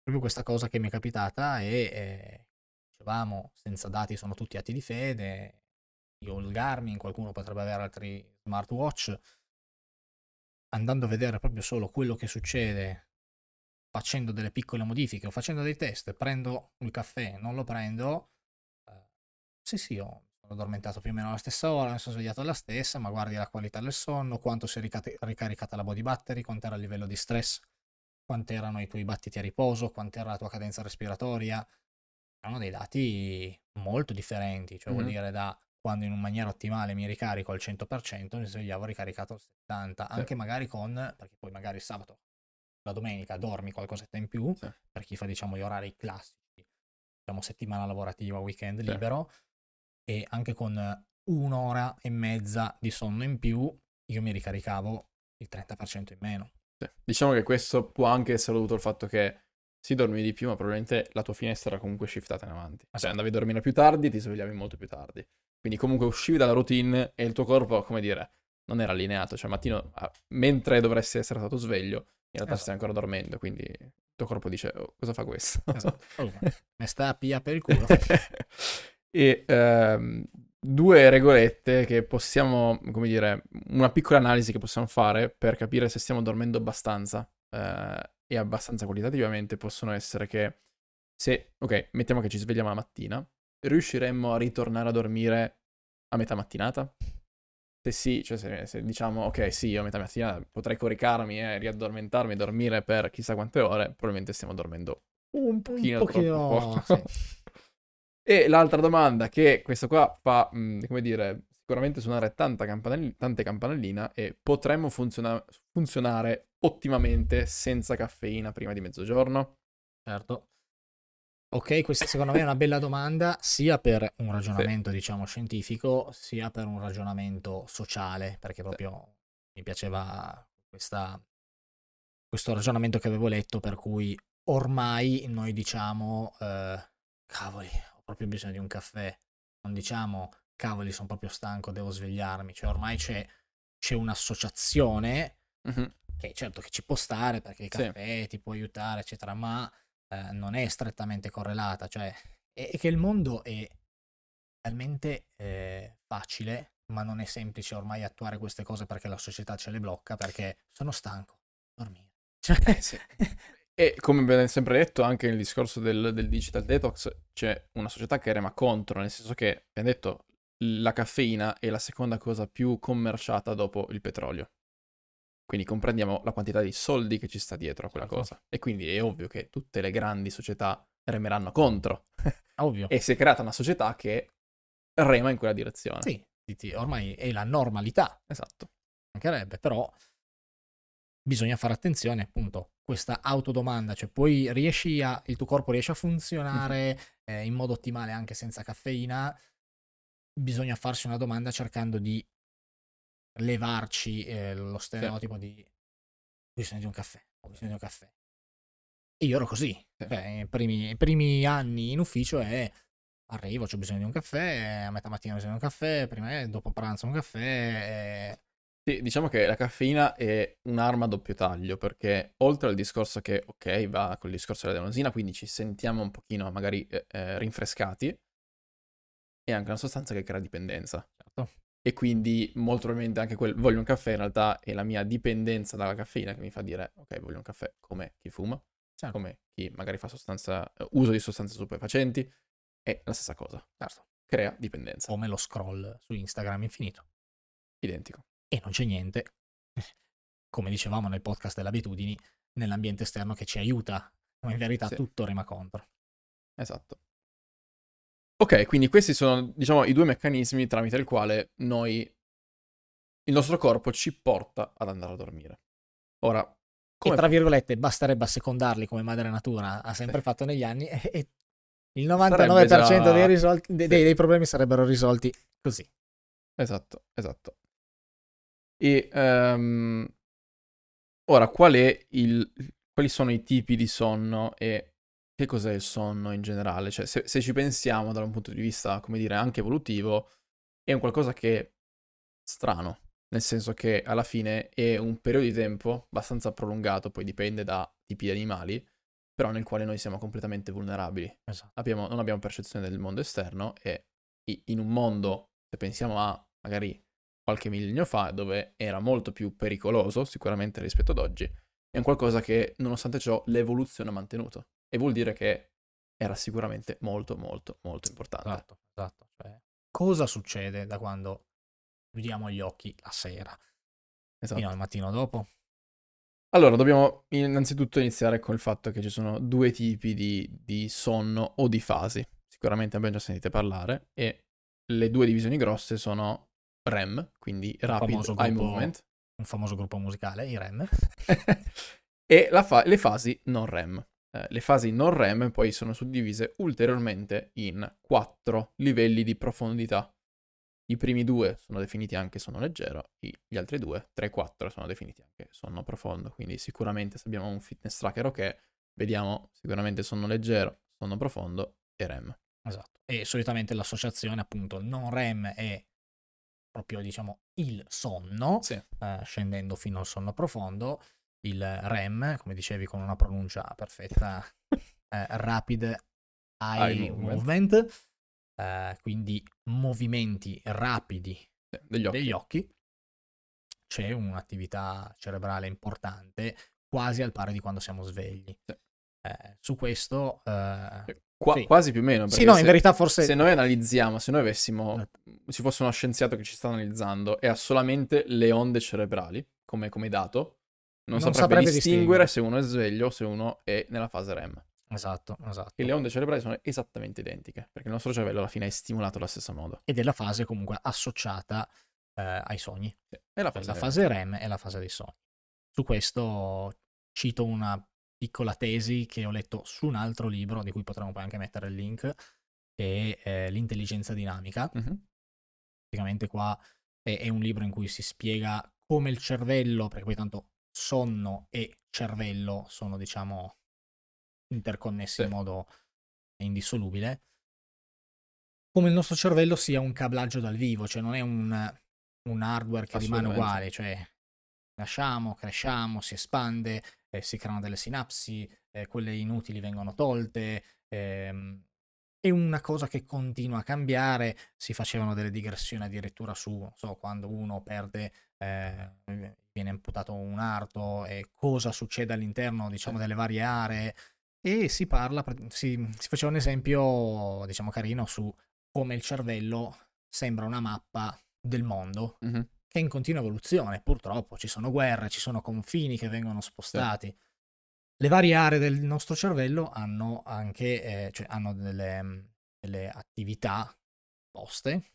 proprio questa cosa che mi è capitata e eh, dicevamo, senza dati sono tutti atti di fede. Io ho il Garmin, qualcuno potrebbe avere altri smartwatch andando a vedere proprio solo quello che succede facendo delle piccole modifiche o facendo dei test, prendo il caffè, non lo prendo, eh, sì sì, ho, sono addormentato più o meno alla stessa ora, mi sono svegliato alla stessa, ma guardi la qualità del sonno, quanto si è ricate- ricaricata la body battery, quanto era il livello di stress, quanto erano i tuoi battiti a riposo, quanto era la tua cadenza respiratoria, erano dei dati molto differenti, cioè mm-hmm. vuol dire da quando in maniera ottimale mi ricarico al 100%, mi svegliavo ricaricato al 70%, sì. anche magari con, perché poi magari il sabato, la domenica dormi qualcosetta in più, sì. per chi fa diciamo gli orari classici, diciamo settimana lavorativa, weekend sì. libero, e anche con un'ora e mezza di sonno in più, io mi ricaricavo il 30% in meno. Diciamo che questo può anche essere dovuto al fatto che si dormi di più, ma probabilmente la tua finestra era comunque shiftata in avanti. Cioè andavi a dormire più tardi, ti svegliavi molto più tardi. Quindi comunque uscivi dalla routine e il tuo corpo, come dire, non era allineato. Cioè mattino, ah, mentre dovresti essere stato sveglio, in realtà esatto. stai ancora dormendo, quindi il tuo corpo dice, oh, cosa fa questo? Esatto. <laughs> Oh, me sta a pia per il culo. <laughs> e ehm, due regolette che possiamo, come dire, una piccola analisi che possiamo fare per capire se stiamo dormendo abbastanza eh, e abbastanza qualitativamente possono essere che se, ok, mettiamo che ci svegliamo la mattina, riusciremmo a ritornare a dormire a metà mattinata? Se sì, cioè se, se diciamo ok, sì, io a metà mattina potrei coricarmi e riaddormentarmi e dormire per chissà quante ore, probabilmente stiamo dormendo un pochino, un pochino sì. <laughs> e l'altra domanda che questo qua fa, mh, mm, come dire, sicuramente suonare campanell- tante campanelline e potremmo funziona- funzionare ottimamente senza caffeina prima di mezzogiorno? Certo. Ok, questa secondo me è una bella domanda, sia per un ragionamento, sì. diciamo, scientifico, sia per un ragionamento sociale, perché proprio sì. mi piaceva questa, questo ragionamento che avevo letto, per cui ormai noi diciamo, eh, cavoli, ho proprio bisogno di un caffè, non diciamo, cavoli, sono proprio stanco, devo svegliarmi, cioè ormai c'è, c'è un'associazione, mm-hmm. che certo che ci può stare, perché il caffè sì. ti può aiutare, eccetera, ma eh, non è strettamente correlata, cioè è, che il mondo è talmente eh, facile, ma non è semplice ormai attuare queste cose perché la società ce le blocca, perché sono stanco, dormire. Cioè... Eh, sì. <laughs> E come abbiamo sempre detto, anche nel discorso del, del, digital detox c'è una società che rema contro, nel senso che abbiamo detto la caffeina è la seconda cosa più commerciata dopo il petrolio. Quindi comprendiamo la quantità di soldi che ci sta dietro a quella certo. cosa. E quindi è ovvio che tutte le grandi società remeranno contro. Ovvio. <laughs> e si è creata una società che rema in quella direzione. Sì, ormai è la normalità. Esatto. Mancherebbe, però bisogna fare attenzione, appunto, questa autodomanda, cioè poi riesci a, il tuo corpo riesce a funzionare eh, in modo ottimale anche senza caffeina, bisogna farsi una domanda cercando di levarci eh, lo stereotipo sì. di ho bisogno di un caffè, ho bisogno di un caffè. io ero così. Sì. Cioè, i, primi, i primi anni in ufficio è arrivo, ho bisogno di un caffè, a metà mattina ho bisogno di un caffè, prima e dopo pranzo un caffè. e- Sì, diciamo che la caffeina è un'arma a doppio taglio, perché oltre al discorso che, ok, va col discorso dell'adenosina, quindi ci sentiamo un pochino magari eh, eh, rinfrescati, è anche una sostanza che crea dipendenza. Certo. E quindi molto probabilmente anche quel voglio un caffè in realtà è la mia dipendenza dalla caffeina che mi fa dire, ok, voglio un caffè come chi fuma, Certo. come chi magari fa sostanza, eh, uso di sostanze stupefacenti, è la stessa cosa, Certo. crea dipendenza. Come lo scroll su Instagram infinito. Identico. E non c'è niente, <laughs> come dicevamo nel podcast delle abitudini, nell'ambiente esterno che ci aiuta, ma in verità Sì. tutto rima contro. Esatto. Ok, quindi questi sono, diciamo, i due meccanismi tramite il quale noi, il nostro corpo ci porta ad andare a dormire. Ora, come E tra virgolette, basterebbe assecondarli come madre natura ha sempre Sì. fatto negli anni e, il 99% Sarebbe già- dei, risolti- dei- sì. dei problemi sarebbero risolti così. Esatto, esatto. E ehm, ora, qual è il, quali sono i tipi di sonno e che cos'è il sonno in generale? Cioè, se, se ci pensiamo da un punto di vista, come dire, anche evolutivo, è un qualcosa che è strano, nel senso che alla fine è un periodo di tempo abbastanza prolungato, poi dipende da tipi di animali, però nel quale noi siamo completamente vulnerabili Esatto. abbiamo- non abbiamo percezione del mondo esterno e in un mondo, se pensiamo a magari qualche millennio fa, dove era molto più pericoloso sicuramente rispetto ad oggi, è un qualcosa che nonostante ciò l'evoluzione ha mantenuto e vuol dire che era sicuramente molto molto molto importante. Esatto, esatto. Cioè, cosa succede da quando chiudiamo gli occhi la sera Esatto. fino al mattino dopo? Allora, dobbiamo innanzitutto iniziare con il fatto che ci sono due tipi di, di sonno o di fasi. Sicuramente abbiamo già sentito parlare e le due divisioni grosse sono REM, quindi Rapid Eye gruppo- Movement, Un famoso gruppo musicale, i REM. <laughs> e la fa- le fasi non REM. Eh, le fasi non REM poi sono suddivise ulteriormente in quattro livelli di profondità. I primi due sono definiti anche sonno leggero, gli altri due, 3 e 4, sono definiti anche sonno profondo. Quindi sicuramente se abbiamo un fitness tracker ok, vediamo sicuramente sonno leggero, sonno profondo e REM. Esatto. E solitamente l'associazione, appunto, non REM è proprio, diciamo, il sonno, Sì, eh, scendendo fino al sonno profondo. Il REM, come dicevi con una pronuncia perfetta, <laughs> eh, Rapid Eye, Eye Movement. Movement, eh, quindi movimenti rapidi degli occhi. degli occhi. C'è un'attività cerebrale importante, quasi al pari di quando siamo svegli. Sì. Eh, su questo... eh, Qua- sì. Quasi più o meno. Sì, no, se- in verità forse... Se noi analizziamo, se noi avessimo, Eh. ci fosse uno scienziato che ci sta analizzando e ha solamente le onde cerebrali come, come dato, non, Non saprebbe, distinguere distinguere. se uno è sveglio o se uno è nella fase REM. Esatto, esatto. E le onde cerebrali sono esattamente identiche, perché il nostro cervello alla fine è stimolato allo stesso modo. Ed è la fase comunque associata eh, ai sogni. Sì. È la Cioè, fase, la fase REM è la fase dei sogni. Su questo cito una piccola tesi che ho letto su un altro libro, di cui potremmo poi anche mettere il link, che è eh, L'intelligenza dinamica. Mhm. Praticamente qua è, è un libro in cui si spiega come il cervello, perché poi tanto sonno e cervello sono, diciamo, interconnessi Sì. in modo indissolubile, come il nostro cervello sia un cablaggio dal vivo, cioè non è un, un hardware che rimane uguale, cioè nasciamo, cresciamo, si espande, eh, si creano delle sinapsi, eh, quelle inutili vengono tolte, ehm, è una cosa che continua a cambiare, si facevano delle digressioni addirittura su, non so, quando uno perde, eh, viene amputato un arto e cosa succede all'interno, diciamo, delle varie aree e si parla, si, si faceva un esempio, diciamo, carino su come il cervello sembra una mappa del mondo Mhm. che è in continua evoluzione. Purtroppo ci sono guerre, ci sono confini che vengono spostati. Le varie aree del nostro cervello hanno anche eh, cioè hanno delle, delle attività poste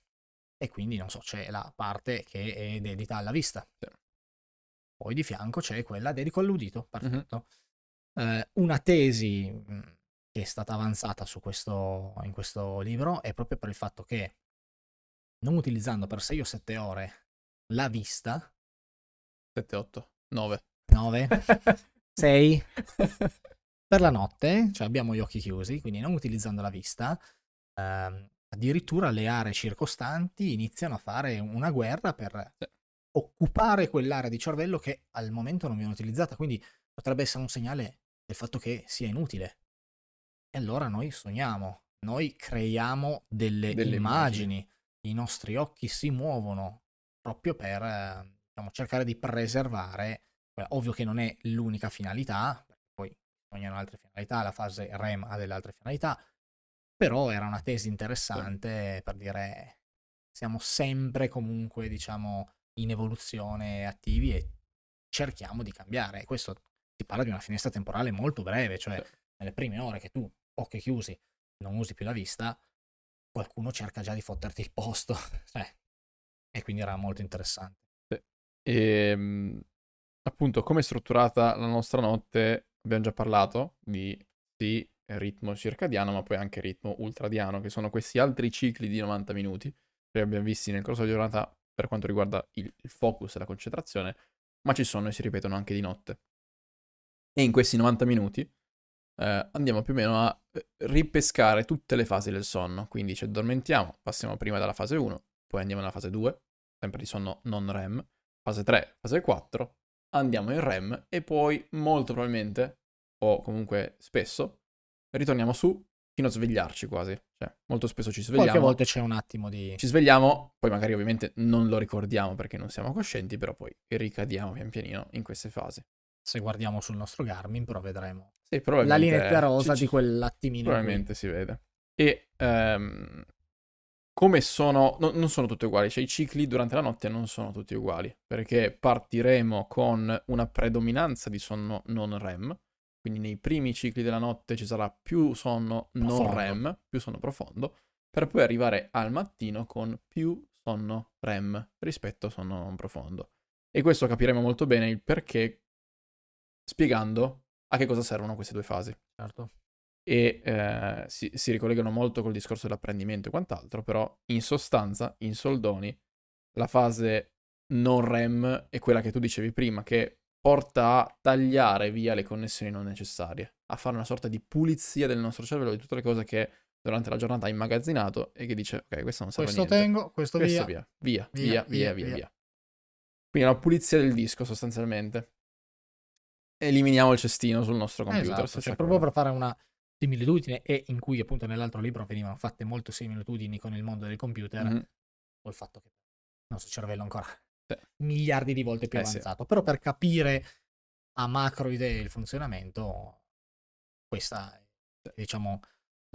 e quindi non so, c'è la parte che è dedita alla vista. Sì. Poi di fianco c'è quella dedico all'udito. Perfetto. Eh, una tesi mh, che è stata avanzata su questo, in questo libro è proprio per il fatto che non utilizzando per 6 o 7 ore la vista, 7, 8, 9. 9, 6, <laughs> per la notte, cioè abbiamo gli occhi chiusi, quindi non utilizzando la vista, ehm, addirittura le aree circostanti iniziano a fare una guerra per Sì. occupare quell'area di cervello che al momento non viene utilizzata, quindi potrebbe essere un segnale del fatto che sia inutile. E allora noi sogniamo, noi creiamo delle, Delle immagini, i nostri occhi si muovono proprio per eh, diciamo, cercare di preservare, ovvio che non è l'unica finalità, poi sognano altre finalità, la fase REM ha delle altre finalità, però era una tesi interessante per dire siamo sempre comunque diciamo in evoluzione attivi e cerchiamo di cambiare. Questo si parla di una finestra temporale molto breve, cioè Sì. nelle prime ore che tu, occhi chiusi, non usi più la vista, qualcuno cerca già di fotterti il posto. <laughs> cioè, e quindi era molto interessante. E mm, appunto, come è strutturata la nostra notte, abbiamo già parlato di sì, ritmo circadiano, ma poi anche ritmo ultradiano, che sono questi altri cicli di 90 minuti che abbiamo visti nel corso della giornata per quanto riguarda il, focus e la concentrazione, ma ci sono e si ripetono anche di notte. E in questi 90 minuti eh, andiamo più o meno a eh, ripescare tutte le fasi del sonno. Quindi ci addormentiamo, passiamo prima dalla fase 1, poi andiamo alla fase 2, sempre di sonno non REM, fase 3, fase 4, andiamo in REM e poi molto probabilmente, o comunque spesso, ritorniamo su fino a svegliarci quasi. Cioè, molto spesso ci svegliamo. Qualche volta c'è un attimo di... Ci svegliamo, poi magari ovviamente non lo ricordiamo perché non siamo coscienti, però poi ricadiamo pian pianino in queste fasi. Se guardiamo sul nostro Garmin, però vedremo Sì, la linetta rosa ci- di quell'attimino. Probabilmente si vede. E ehm, come sono, no- non sono tutte uguali, cioè i cicli durante la notte non sono tutti uguali, perché partiremo con una predominanza di sonno non REM, quindi nei primi cicli della notte ci sarà più sonno non Profondo. REM, più sonno profondo, per poi arrivare al mattino con più sonno REM rispetto a sonno non profondo. E questo capiremo molto bene il perché spiegando a che cosa servono queste due fasi Certo. E eh, si, si ricollegano molto col discorso dell'apprendimento e quant'altro, però in sostanza, in soldoni, la fase non REM è quella che tu dicevi prima, che porta a tagliare via le connessioni non necessarie, a fare una sorta di pulizia del nostro cervello di tutte le cose che durante la giornata ha immagazzinato e che dice, ok, questo non serve Questo niente. tengo, questo, Questo via. via. Via, Via, via, via, via, via. Quindi una pulizia del disco sostanzialmente. Eliminiamo il cestino sul nostro computer. Esatto, cioè, proprio per fare una similitudine e in cui appunto nell'altro libro venivano fatte molte similitudini con il mondo del computer, Mhm. col fatto che il nostro cervello è ancora Sì. miliardi di volte più Eh, sì. avanzato. Però per capire a macro idee il funzionamento, questa è diciamo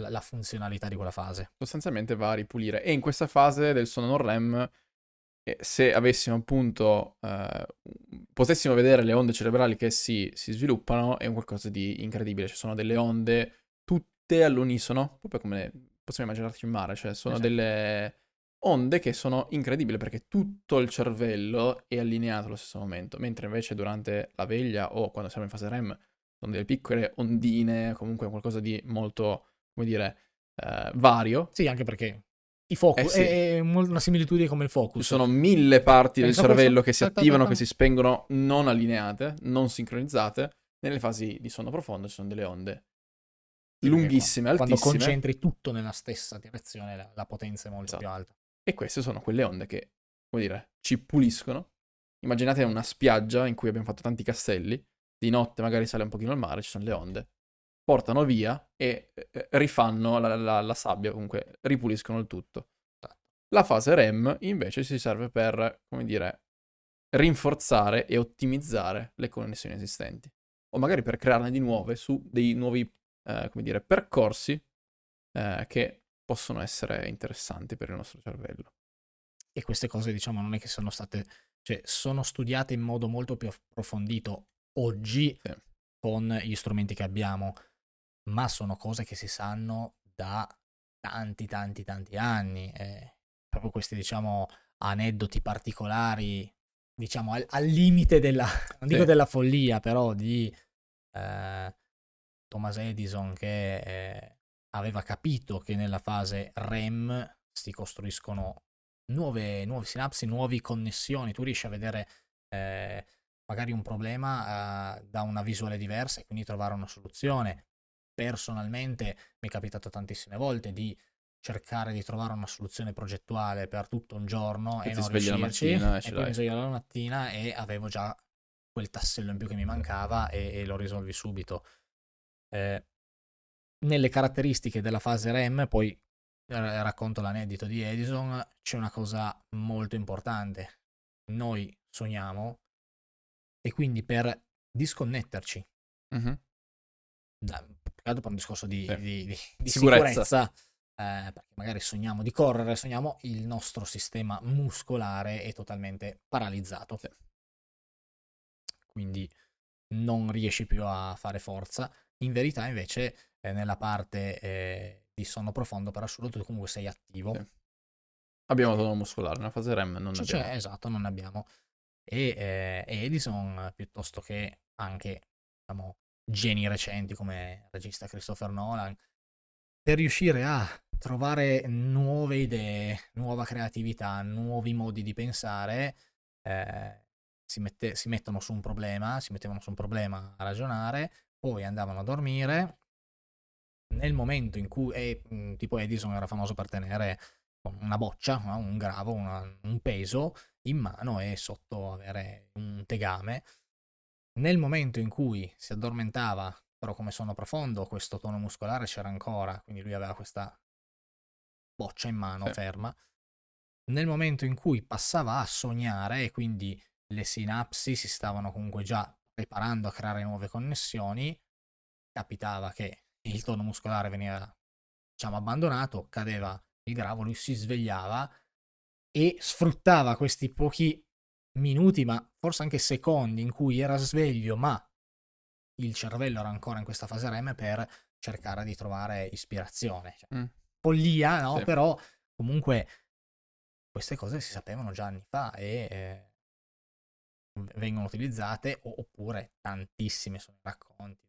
la, la funzionalità di quella fase. sostanzialmente va a ripulire. E in questa fase del sonno non REM, eh, se avessimo appunto, eh, potessimo vedere le onde cerebrali che si, si sviluppano, è un qualcosa di incredibile. Ci sono delle onde tutte all'unisono, proprio come possiamo immaginarci in mare, cioè sono Esatto. delle onde che sono incredibili perché tutto il cervello è allineato allo stesso momento, mentre invece durante la veglia o quando siamo in fase REM sono delle piccole ondine, comunque qualcosa di molto, come dire, eh, vario. Sì, anche perché i focus Eh, sì. è, una similitudine come il focus. Ci sono mille parti del cervello che si attivano, che si spengono non allineate, non sincronizzate. Nelle fasi di sonno profondo ci sono delle onde lunghissime, qua- Quando altissime. concentri tutto nella stessa direzione, la, la potenza è molto Esatto. più alta. E queste sono quelle onde che, come dire, ci puliscono. Immaginate una spiaggia in cui abbiamo fatto tanti castelli, di notte magari sale un pochino al mare, ci sono le onde, portano via e eh, rifanno la, la- la sabbia, comunque ripuliscono il tutto. La fase REM invece si serve per, come dire, rinforzare e ottimizzare le connessioni esistenti. O magari per crearne di nuove su dei nuovi, eh, come dire, percorsi eh, che possono essere interessanti per il nostro cervello. E queste cose, diciamo, non è che sono state, cioè, sono studiate in modo molto più approfondito oggi Sì. con gli strumenti che abbiamo, ma sono cose che si sanno da tanti, tanti, tanti anni. eh, proprio questi, diciamo, aneddoti particolari, diciamo, al, al limite della, non dico Sì. della follia, però di eh, Thomas Edison che eh, aveva capito che nella fase REM si costruiscono nuove, nuove sinapsi, nuove connessioni. Tu riesci a vedere eh, magari un problema uh, da una visuale diversa e quindi trovare una soluzione. Personalmente mi è capitato tantissime volte di cercare di trovare una soluzione progettuale per tutto un giorno e ti non svegli la riuscirci mattina e e poi mi sveglio la mattina e avevo già quel tassello in più che mi mancava e, e lo risolvi subito. Eh, nelle caratteristiche della fase REM, poi eh, racconto l'aneddoto di Edison, c'è una cosa molto importante. Noi sogniamo e quindi per disconnetterci Mhm. da, per un discorso di, Sì. di- di- di Sicurezza. sicurezza, eh, perché magari sogniamo di correre, sogniamo il nostro sistema muscolare è totalmente paralizzato. Sì. Quindi non riesci più a fare forza. In verità, invece, eh, nella parte eh, di sonno profondo, per assurdo, tu comunque sei attivo. Sì. Abbiamo tono muscolare, nella fase REM non Cioè, abbiamo. cioè, esatto, non ne abbiamo. E eh, Edison, piuttosto che anche diciamo, geni recenti come il regista Christopher Nolan, per riuscire a trovare nuove idee, nuova creatività, nuovi modi di pensare, eh, si, mette- si mettono su un problema, si mettevano su un problema a ragionare, poi andavano a dormire. Nel momento in cui, e, mh, tipo Edison era famoso per tenere una boccia, un gravo, una- un peso in mano e sotto avere un tegame. Nel momento in cui si addormentava, però come sonno profondo, questo tono muscolare c'era ancora, quindi lui aveva questa boccia in mano Sì. ferma. Nel momento in cui passava a sognare e quindi le sinapsi si stavano comunque già preparando a creare nuove connessioni, capitava che il tono muscolare veniva diciamo abbandonato, cadeva il gravo, lui si svegliava e sfruttava questi pochi minuti, ma forse anche secondi in cui era sveglio, ma il cervello era ancora in questa fase REM per cercare di trovare ispirazione. Cioè, Mm. follia, no? Sì. Però comunque queste cose si sapevano già anni fa e eh, vengono utilizzate oppure tantissime sono i racconti.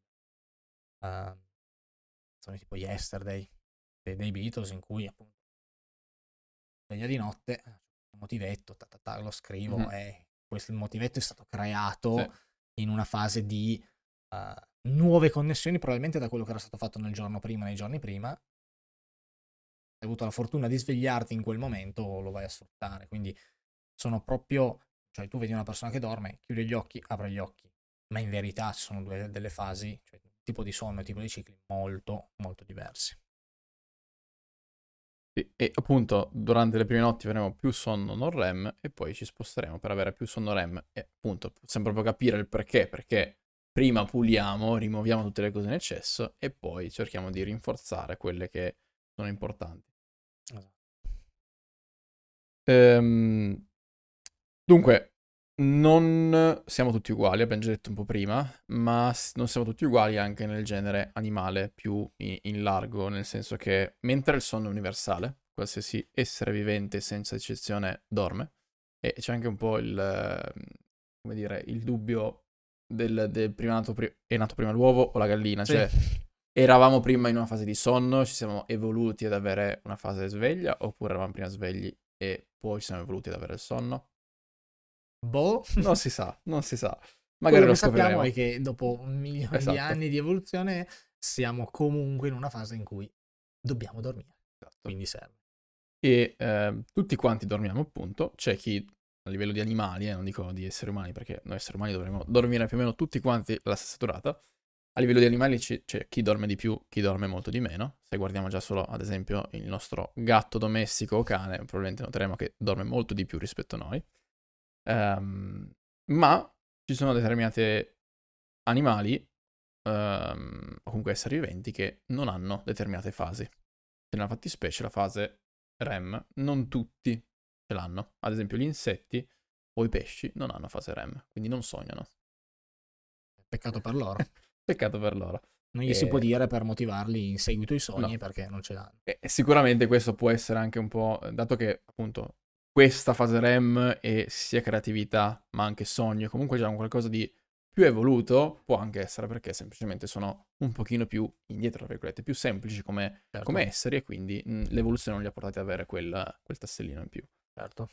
Uh, sono tipo Yesterday dei, dei Beatles in cui appunto sveglia di notte un motivetto, ta, ta, ta, lo scrivo Mhm. e questo il motivetto è stato creato Sì. in una fase di uh, nuove connessioni probabilmente da quello che era stato fatto nel giorno prima, nei giorni prima hai avuto la fortuna di svegliarti in quel momento, lo vai a sfruttare. Quindi sono proprio, cioè tu vedi una persona che dorme, chiude gli occhi, apre gli occhi, ma in verità ci sono due delle fasi, cioè tipo di sonno e tipo di cicli molto, molto diversi. Sì, E appunto durante le prime notti avremo più sonno non REM e poi ci sposteremo per avere più sonno REM e appunto possiamo proprio capire il perché, perché prima puliamo, rimuoviamo tutte le cose in eccesso e poi cerchiamo di rinforzare quelle che sono importanti. Esatto. Ehm, dunque, non siamo tutti uguali, abbiamo già detto un po' prima, ma non siamo tutti uguali anche nel genere animale più i- in largo, nel senso che mentre il sonno è universale, qualsiasi essere vivente senza eccezione dorme, e c'è anche un po' il, come dire, il dubbio del, del prima nato pri- è nato prima l'uovo o la gallina, Sì. cioè eravamo prima in una fase di sonno, ci siamo evoluti ad avere una fase sveglia, oppure eravamo prima svegli e poi ci siamo evoluti ad avere il sonno? Boh, Non si sa, non si sa. Magari quello lo sappiamo è che dopo un milione di Esatto. anni di evoluzione siamo comunque in una fase in cui dobbiamo dormire, Esatto. quindi serve. E ehm, tutti quanti dormiamo, appunto. C'è chi a livello di animali, eh, non dico di esseri umani, perché noi esseri umani dovremmo dormire più o meno tutti quanti la stessa durata. A livello di animali ci- c'è chi dorme di più, chi dorme molto di meno. Se guardiamo già solo, ad esempio, il nostro gatto domestico o cane, probabilmente noteremo che dorme molto di più rispetto a noi. Ehm, ma ci sono determinati animali, ehm, o comunque esseri viventi, che non hanno determinate fasi. Nella fattispecie la fase REM, non tutti ce l'hanno. Ad esempio gli insetti o i pesci non hanno fase REM, quindi non sognano. Peccato per loro. <laughs> Peccato per loro. Non gli si Eh, può dire per motivarli in seguito ai sogni no. perché non ce l'hanno. E sicuramente questo può essere anche un po', dato che appunto questa fase REM è sia creatività ma anche sogno, comunque già un qualcosa di più evoluto, può anche essere perché semplicemente sono un pochino più indietro, tra virgolette, più semplici come, Certo, come esseri e quindi mh, l'evoluzione non li ha portati ad avere quel, quel tassellino in più. certo.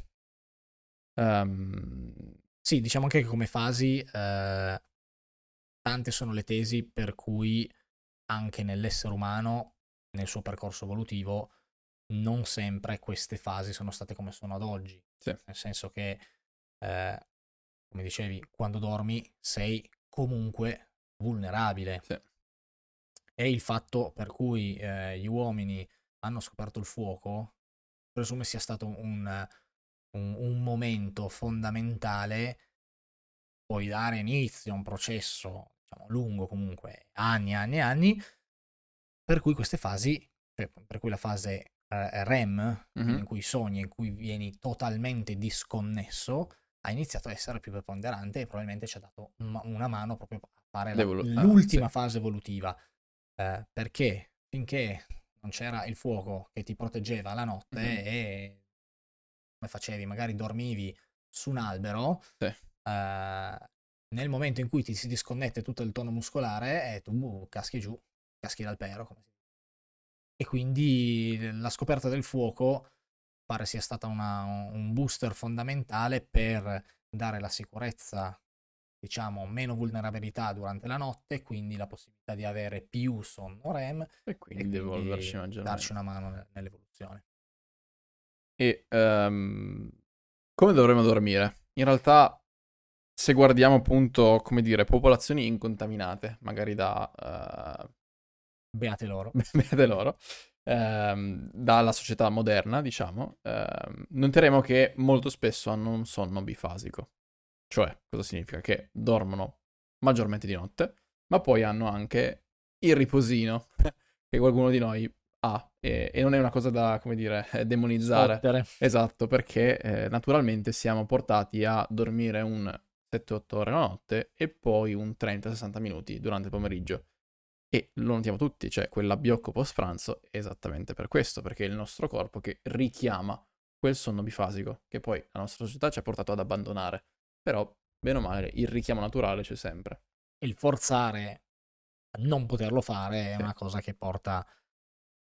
Ehm, Sì, diciamo anche che come fasi eh, tante sono le tesi per cui anche nell'essere umano, nel suo percorso evolutivo, non sempre queste fasi sono state come sono ad oggi. Sì. Nel senso che, eh, come dicevi, quando dormi sei comunque vulnerabile. Sì. E il fatto per cui eh, gli uomini hanno scoperto il fuoco presume sia stato un, un, un momento fondamentale poi dare inizio a un processo diciamo, lungo comunque, anni, anni, anni, per cui queste fasi, cioè per cui la fase REM, Mhm. in cui sogni, in cui vieni totalmente disconnesso, ha iniziato a essere più preponderante e probabilmente ci ha dato un- una mano proprio a fare la- L'evolu- ah, l'ultima sì. fase evolutiva. Eh, perché finché non c'era il fuoco che ti proteggeva la notte Mhm. e come facevi, magari dormivi su un albero, Sì. eh, nel momento in cui ti si disconnette tutto il tono muscolare, eh, tu caschi giù, caschi dal pero. Come si. E quindi la scoperta del fuoco pare sia stata una- un booster fondamentale per dare la sicurezza, diciamo, meno vulnerabilità durante la notte, quindi la possibilità di avere più sonno REM E e quindi quindi evolverci maggiormente. darci una mano ne- nell'evoluzione. E ehm, come dovremmo dormire? In realtà, se guardiamo appunto, come dire, popolazioni incontaminate, magari da eh, Beate loro. <laughs> beate loro, ehm, dalla società moderna, diciamo, ehm, noteremo che molto spesso hanno un sonno bifasico. Cioè, cosa significa? Che dormono maggiormente di notte, ma poi hanno anche il riposino <laughs> che qualcuno di noi ha. E, e non è una cosa da, come dire, <laughs> demonizzare. Fottere. Esatto, perché eh, naturalmente siamo portati a dormire un 7-8 ore la notte e poi un 30-60 minuti durante il pomeriggio. E lo notiamo tutti, cioè quell'abbiocco post pranzo è esattamente per questo, perché è il nostro corpo che richiama quel sonno bifasico che poi la nostra società ci ha portato ad abbandonare. Però, bene o male, il richiamo naturale c'è sempre. Il forzare a non poterlo fare è Sì. una cosa che porta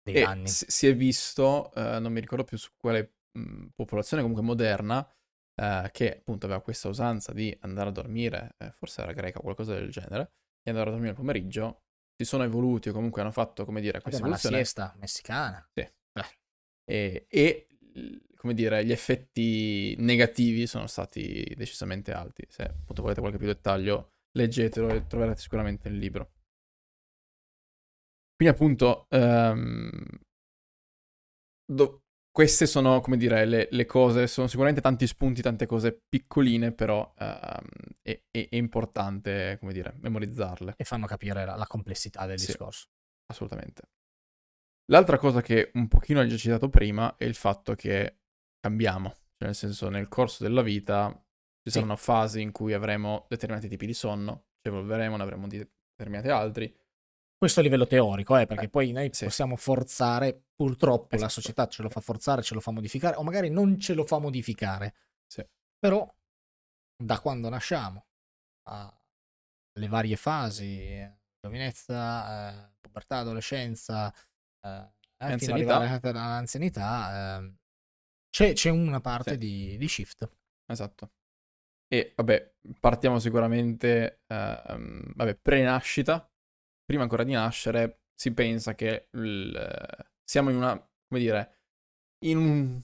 dei E danni. si è visto, eh, non mi ricordo più su quale mh, popolazione comunque moderna, eh, che appunto aveva questa usanza di andare a dormire, eh, forse era greca o qualcosa del genere, di andare a dormire il pomeriggio, si sono evoluti o comunque hanno fatto, come dire, Vabbè, questa la evoluzione siesta messicana. e, e, l- come dire, gli effetti negativi sono stati decisamente alti. Se appunto volete qualche più dettaglio, leggetelo e troverete sicuramente il libro. Quindi appunto, ehm, do- queste sono, come dire, le, le cose, sono sicuramente tanti spunti, tante cose piccoline, però ehm, è, è- è importante, come dire, memorizzarle. E fanno capire la, la complessità del Sì. discorso. Assolutamente. L'altra cosa che un pochino hai già citato prima è il fatto che cambiamo, cioè nel senso nel corso della vita ci Sì. saranno fasi in cui avremo determinati tipi di sonno, ci evolveremo, ne avremo di determinati altri. Questo a livello teorico, eh, perché Eh, poi noi sì. possiamo forzare, purtroppo la Esatto. società ce lo fa forzare, ce lo fa modificare, o magari non ce lo fa modificare. Sì. Però, da quando nasciamo, alle varie fasi, eh, giovinezza, eh, pubertà, adolescenza, eh, eh, Anzianità. all'anzianità, eh, c'è, c'è una parte Sì. di, di shift. Esatto. E vabbè, partiamo sicuramente, ehm, vabbè, pre-nascita, prima ancora di nascere, si pensa che il- siamo in una, come dire, in un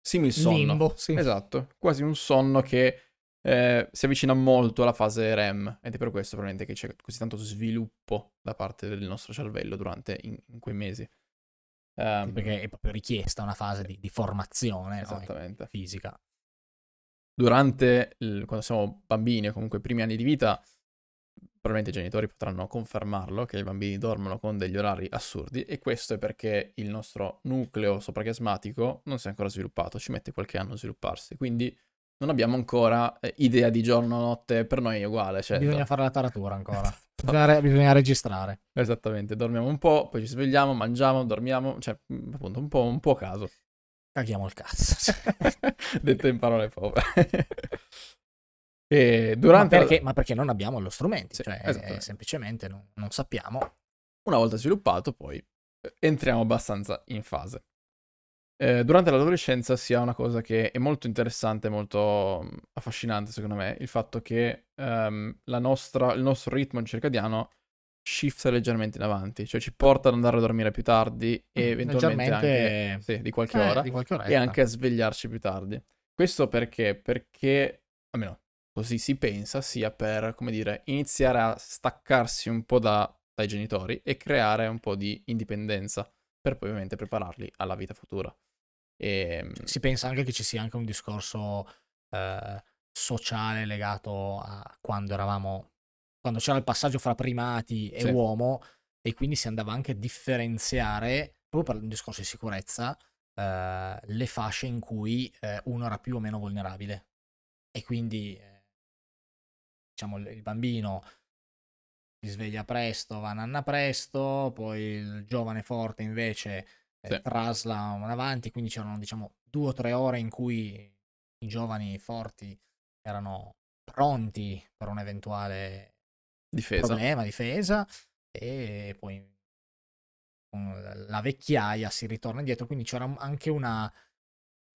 simil sonno. Limbo, sì. Esatto, quasi un sonno che eh, si avvicina molto alla fase REM ed è per questo probabilmente che c'è così tanto sviluppo da parte del nostro cervello durante in, in quei mesi. Ehm, perché è proprio richiesta una fase di, di formazione no, Esattamente. fisica. durante il- quando siamo bambini o comunque i primi anni di vita, probabilmente i genitori potranno confermarlo che i bambini dormono con degli orari assurdi e questo è perché il nostro nucleo soprachiasmatico non si è ancora sviluppato, ci mette qualche anno a svilupparsi, quindi non abbiamo ancora eh, idea di giorno-notte, per noi è uguale, cioè Bisogna fare la taratura ancora. <laughs> bisogna, re- bisogna registrare. Esattamente, dormiamo un po', poi ci svegliamo, mangiamo, dormiamo, cioè mm, appunto un po', un po' a caso. Caghiamo il cazzo. <laughs> Detto in parole povere. E ma, durante la- perché, ma perché non abbiamo lo strumento, Sì, cioè esattamente. semplicemente non, non sappiamo. una volta sviluppato, poi eh, entriamo abbastanza in fase. eh, durante l'adolescenza sia una cosa che è molto interessante, molto mm, affascinante secondo me, il fatto che um, nostra, il nostro ritmo circadiano shifta leggermente in avanti, cioè ci porta ad andare a dormire più tardi e mm, eventualmente anche sì, di, qualche eh, ora, di qualche ora e anche a svegliarci più tardi. Questo perché? Perché, almeno così si pensa, sia per, come dire, iniziare a staccarsi un po' da, dai genitori e creare un po' di indipendenza per poi ovviamente prepararli alla vita futura. E... Ehm, si pensa anche che ci sia anche un discorso eh, sociale legato a quando eravamo, quando c'era il passaggio fra primati e sì. uomo e quindi si andava anche a differenziare, proprio per un discorso di sicurezza, eh, le fasce in cui eh, uno era più o meno vulnerabile. E quindi, eh, diciamo, il bambino si sveglia presto, va a nanna presto, poi il giovane forte invece eh, sì. trasla avanti, quindi c'erano diciamo due o tre ore in cui i giovani forti erano pronti per un eventuale difesa. problema, difesa, e poi con la vecchiaia si ritorna indietro, quindi c'era anche una,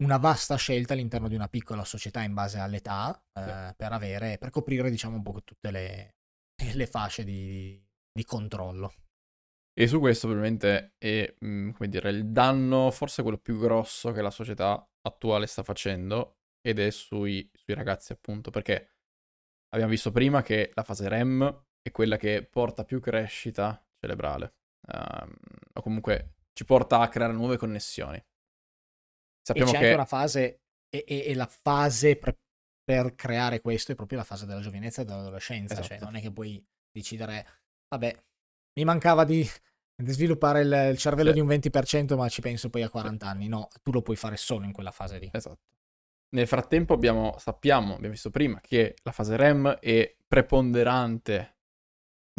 una vasta scelta all'interno di una piccola società in base all'età eh, per avere, per coprire diciamo un po' tutte le, <laughs> le fasce di, di controllo. E su questo probabilmente è, mm, come dire, il danno, forse quello più grosso che la società attuale sta facendo, ed è sui, sui ragazzi appunto, perché abbiamo visto prima che la fase REM è quella che porta più crescita cerebrale, um, o comunque ci porta a creare nuove connessioni. Sappiamo e c'è che... anche una fase, e, e, e la fase pre- per creare questo è proprio la fase della giovinezza e dell'adolescenza, cioè, esatto. cioè non è che puoi decidere, vabbè, mi mancava di, di sviluppare il, il cervello sì. di un 20%, ma ci penso poi a 40 sì. anni. No, tu lo puoi fare solo in quella fase lì. Esatto. Nel frattempo abbiamo, sappiamo, abbiamo visto prima, che la fase REM è preponderante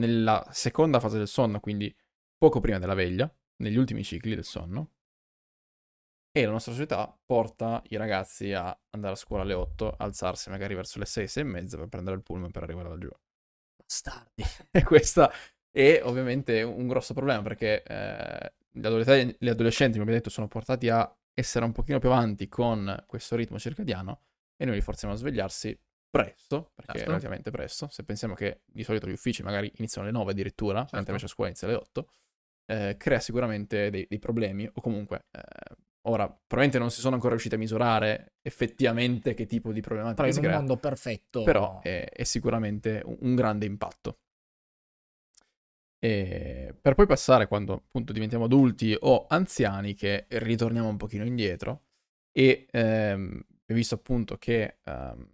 nella seconda fase del sonno, quindi poco prima della veglia, negli ultimi cicli del sonno, e la nostra società porta i ragazzi a andare a scuola alle 8, alzarsi magari verso le 6, 6 e mezza per prendere il pullman per arrivare laggiù. Bastardi. <laughs> E questa è ovviamente un grosso problema perché eh, gli, adolescenti, gli adolescenti, come abbiamo detto, sono portati a essere un pochino più avanti con questo ritmo circadiano e noi li forziamo a svegliarsi presto, perché certo. relativamente presto. Se pensiamo che di solito gli uffici magari iniziano alle 9 addirittura, certo. mentre invece a scuola inizia alle 8, eh, crea sicuramente dei, dei, problemi o comunque eh, Ora, probabilmente non si sono ancora riusciti a misurare effettivamente che tipo di problematica però si in un mondo perfetto. Però è, è sicuramente un, un, grande impatto. E per poi passare quando appunto diventiamo adulti o anziani che ritorniamo un pochino indietro e ehm, visto appunto che... Ehm,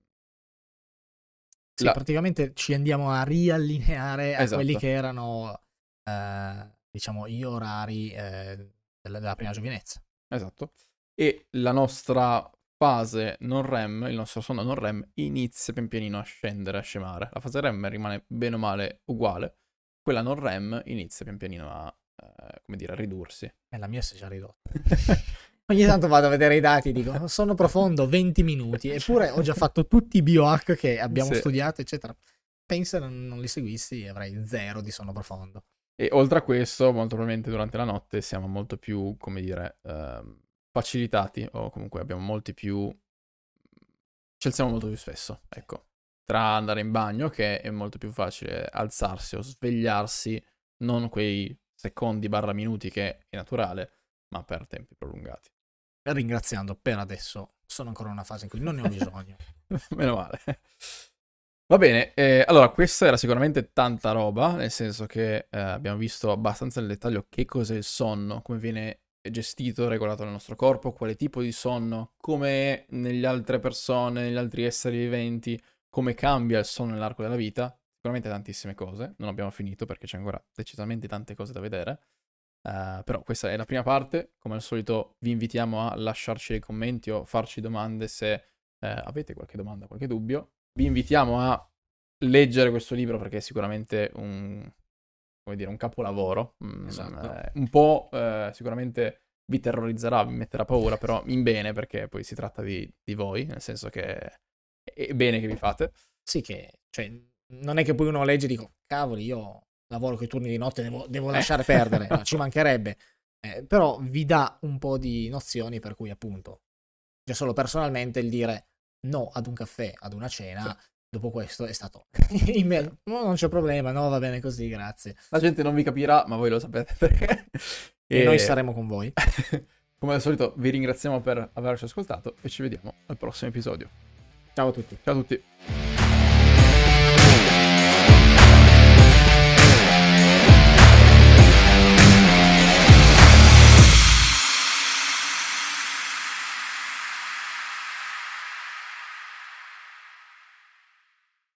sì, la... praticamente ci andiamo a riallineare a esatto. quelli che erano, eh, diciamo, gli orari eh, della, della prima giovinezza. Esatto. E la nostra fase non REM, il nostro sonno non REM, inizia pian pianino a scendere, a scemare. La fase REM rimane bene o male uguale, quella non REM inizia pian pianino a, eh, come dire, a ridursi. E la mia si è già ridotta. <laughs> Ogni tanto vado a vedere i dati e dico, sonno profondo 20 minuti, eppure ho già fatto tutti i biohack che abbiamo sì. studiato, eccetera. Pensa non, non li seguissi e avrei zero di sonno profondo. E oltre a questo, molto probabilmente durante la notte siamo molto più, come dire, uh, facilitati o comunque abbiamo molti più... ci alziamo molto più spesso, ecco. Tra andare in bagno, che è molto più facile alzarsi o svegliarsi, non quei secondi barra minuti che è naturale, ma per tempi prolungati. Ringraziando per adesso, sono ancora in una fase in cui non ne ho bisogno. <laughs> Meno male. Va bene, eh, allora questa era sicuramente tanta roba, nel senso che eh, abbiamo visto abbastanza nel dettaglio che cos'è il sonno, come viene gestito, regolato nel nostro corpo, quale tipo di sonno, come è nelle altre persone, negli altri esseri viventi, come cambia il sonno nell'arco della vita. Sicuramente tantissime cose, non abbiamo finito perché c'è ancora decisamente tante cose da vedere. Uh, però questa è la prima parte, come al solito vi invitiamo a lasciarci dei commenti o farci domande se uh, avete qualche domanda, qualche dubbio vi invitiamo a leggere questo libro perché è sicuramente un, come dire, un capolavoro. Mm, esatto. Eh, un po' eh, sicuramente vi terrorizzerà, vi metterà paura, però in bene perché poi si tratta di, di voi, nel senso che è bene che vi fate. Sì, che cioè, non è che poi uno legge e dico, cavoli, io lavoro con i turni di notte, devo, devo eh. lasciare perdere, no, ci <laughs> mancherebbe. Eh, però vi dà un po' di nozioni per cui appunto, già solo personalmente il dire no ad un caffè, ad una cena, sì. dopo questo è stato <laughs> email, no, non c'è problema, no, va bene così, grazie. La gente non vi capirà, ma voi lo sapete <laughs> perché. e, e noi saremo con voi. <laughs> Come al solito vi ringraziamo per averci ascoltato e ci vediamo al prossimo episodio. Ciao a tutti. Ciao a tutti.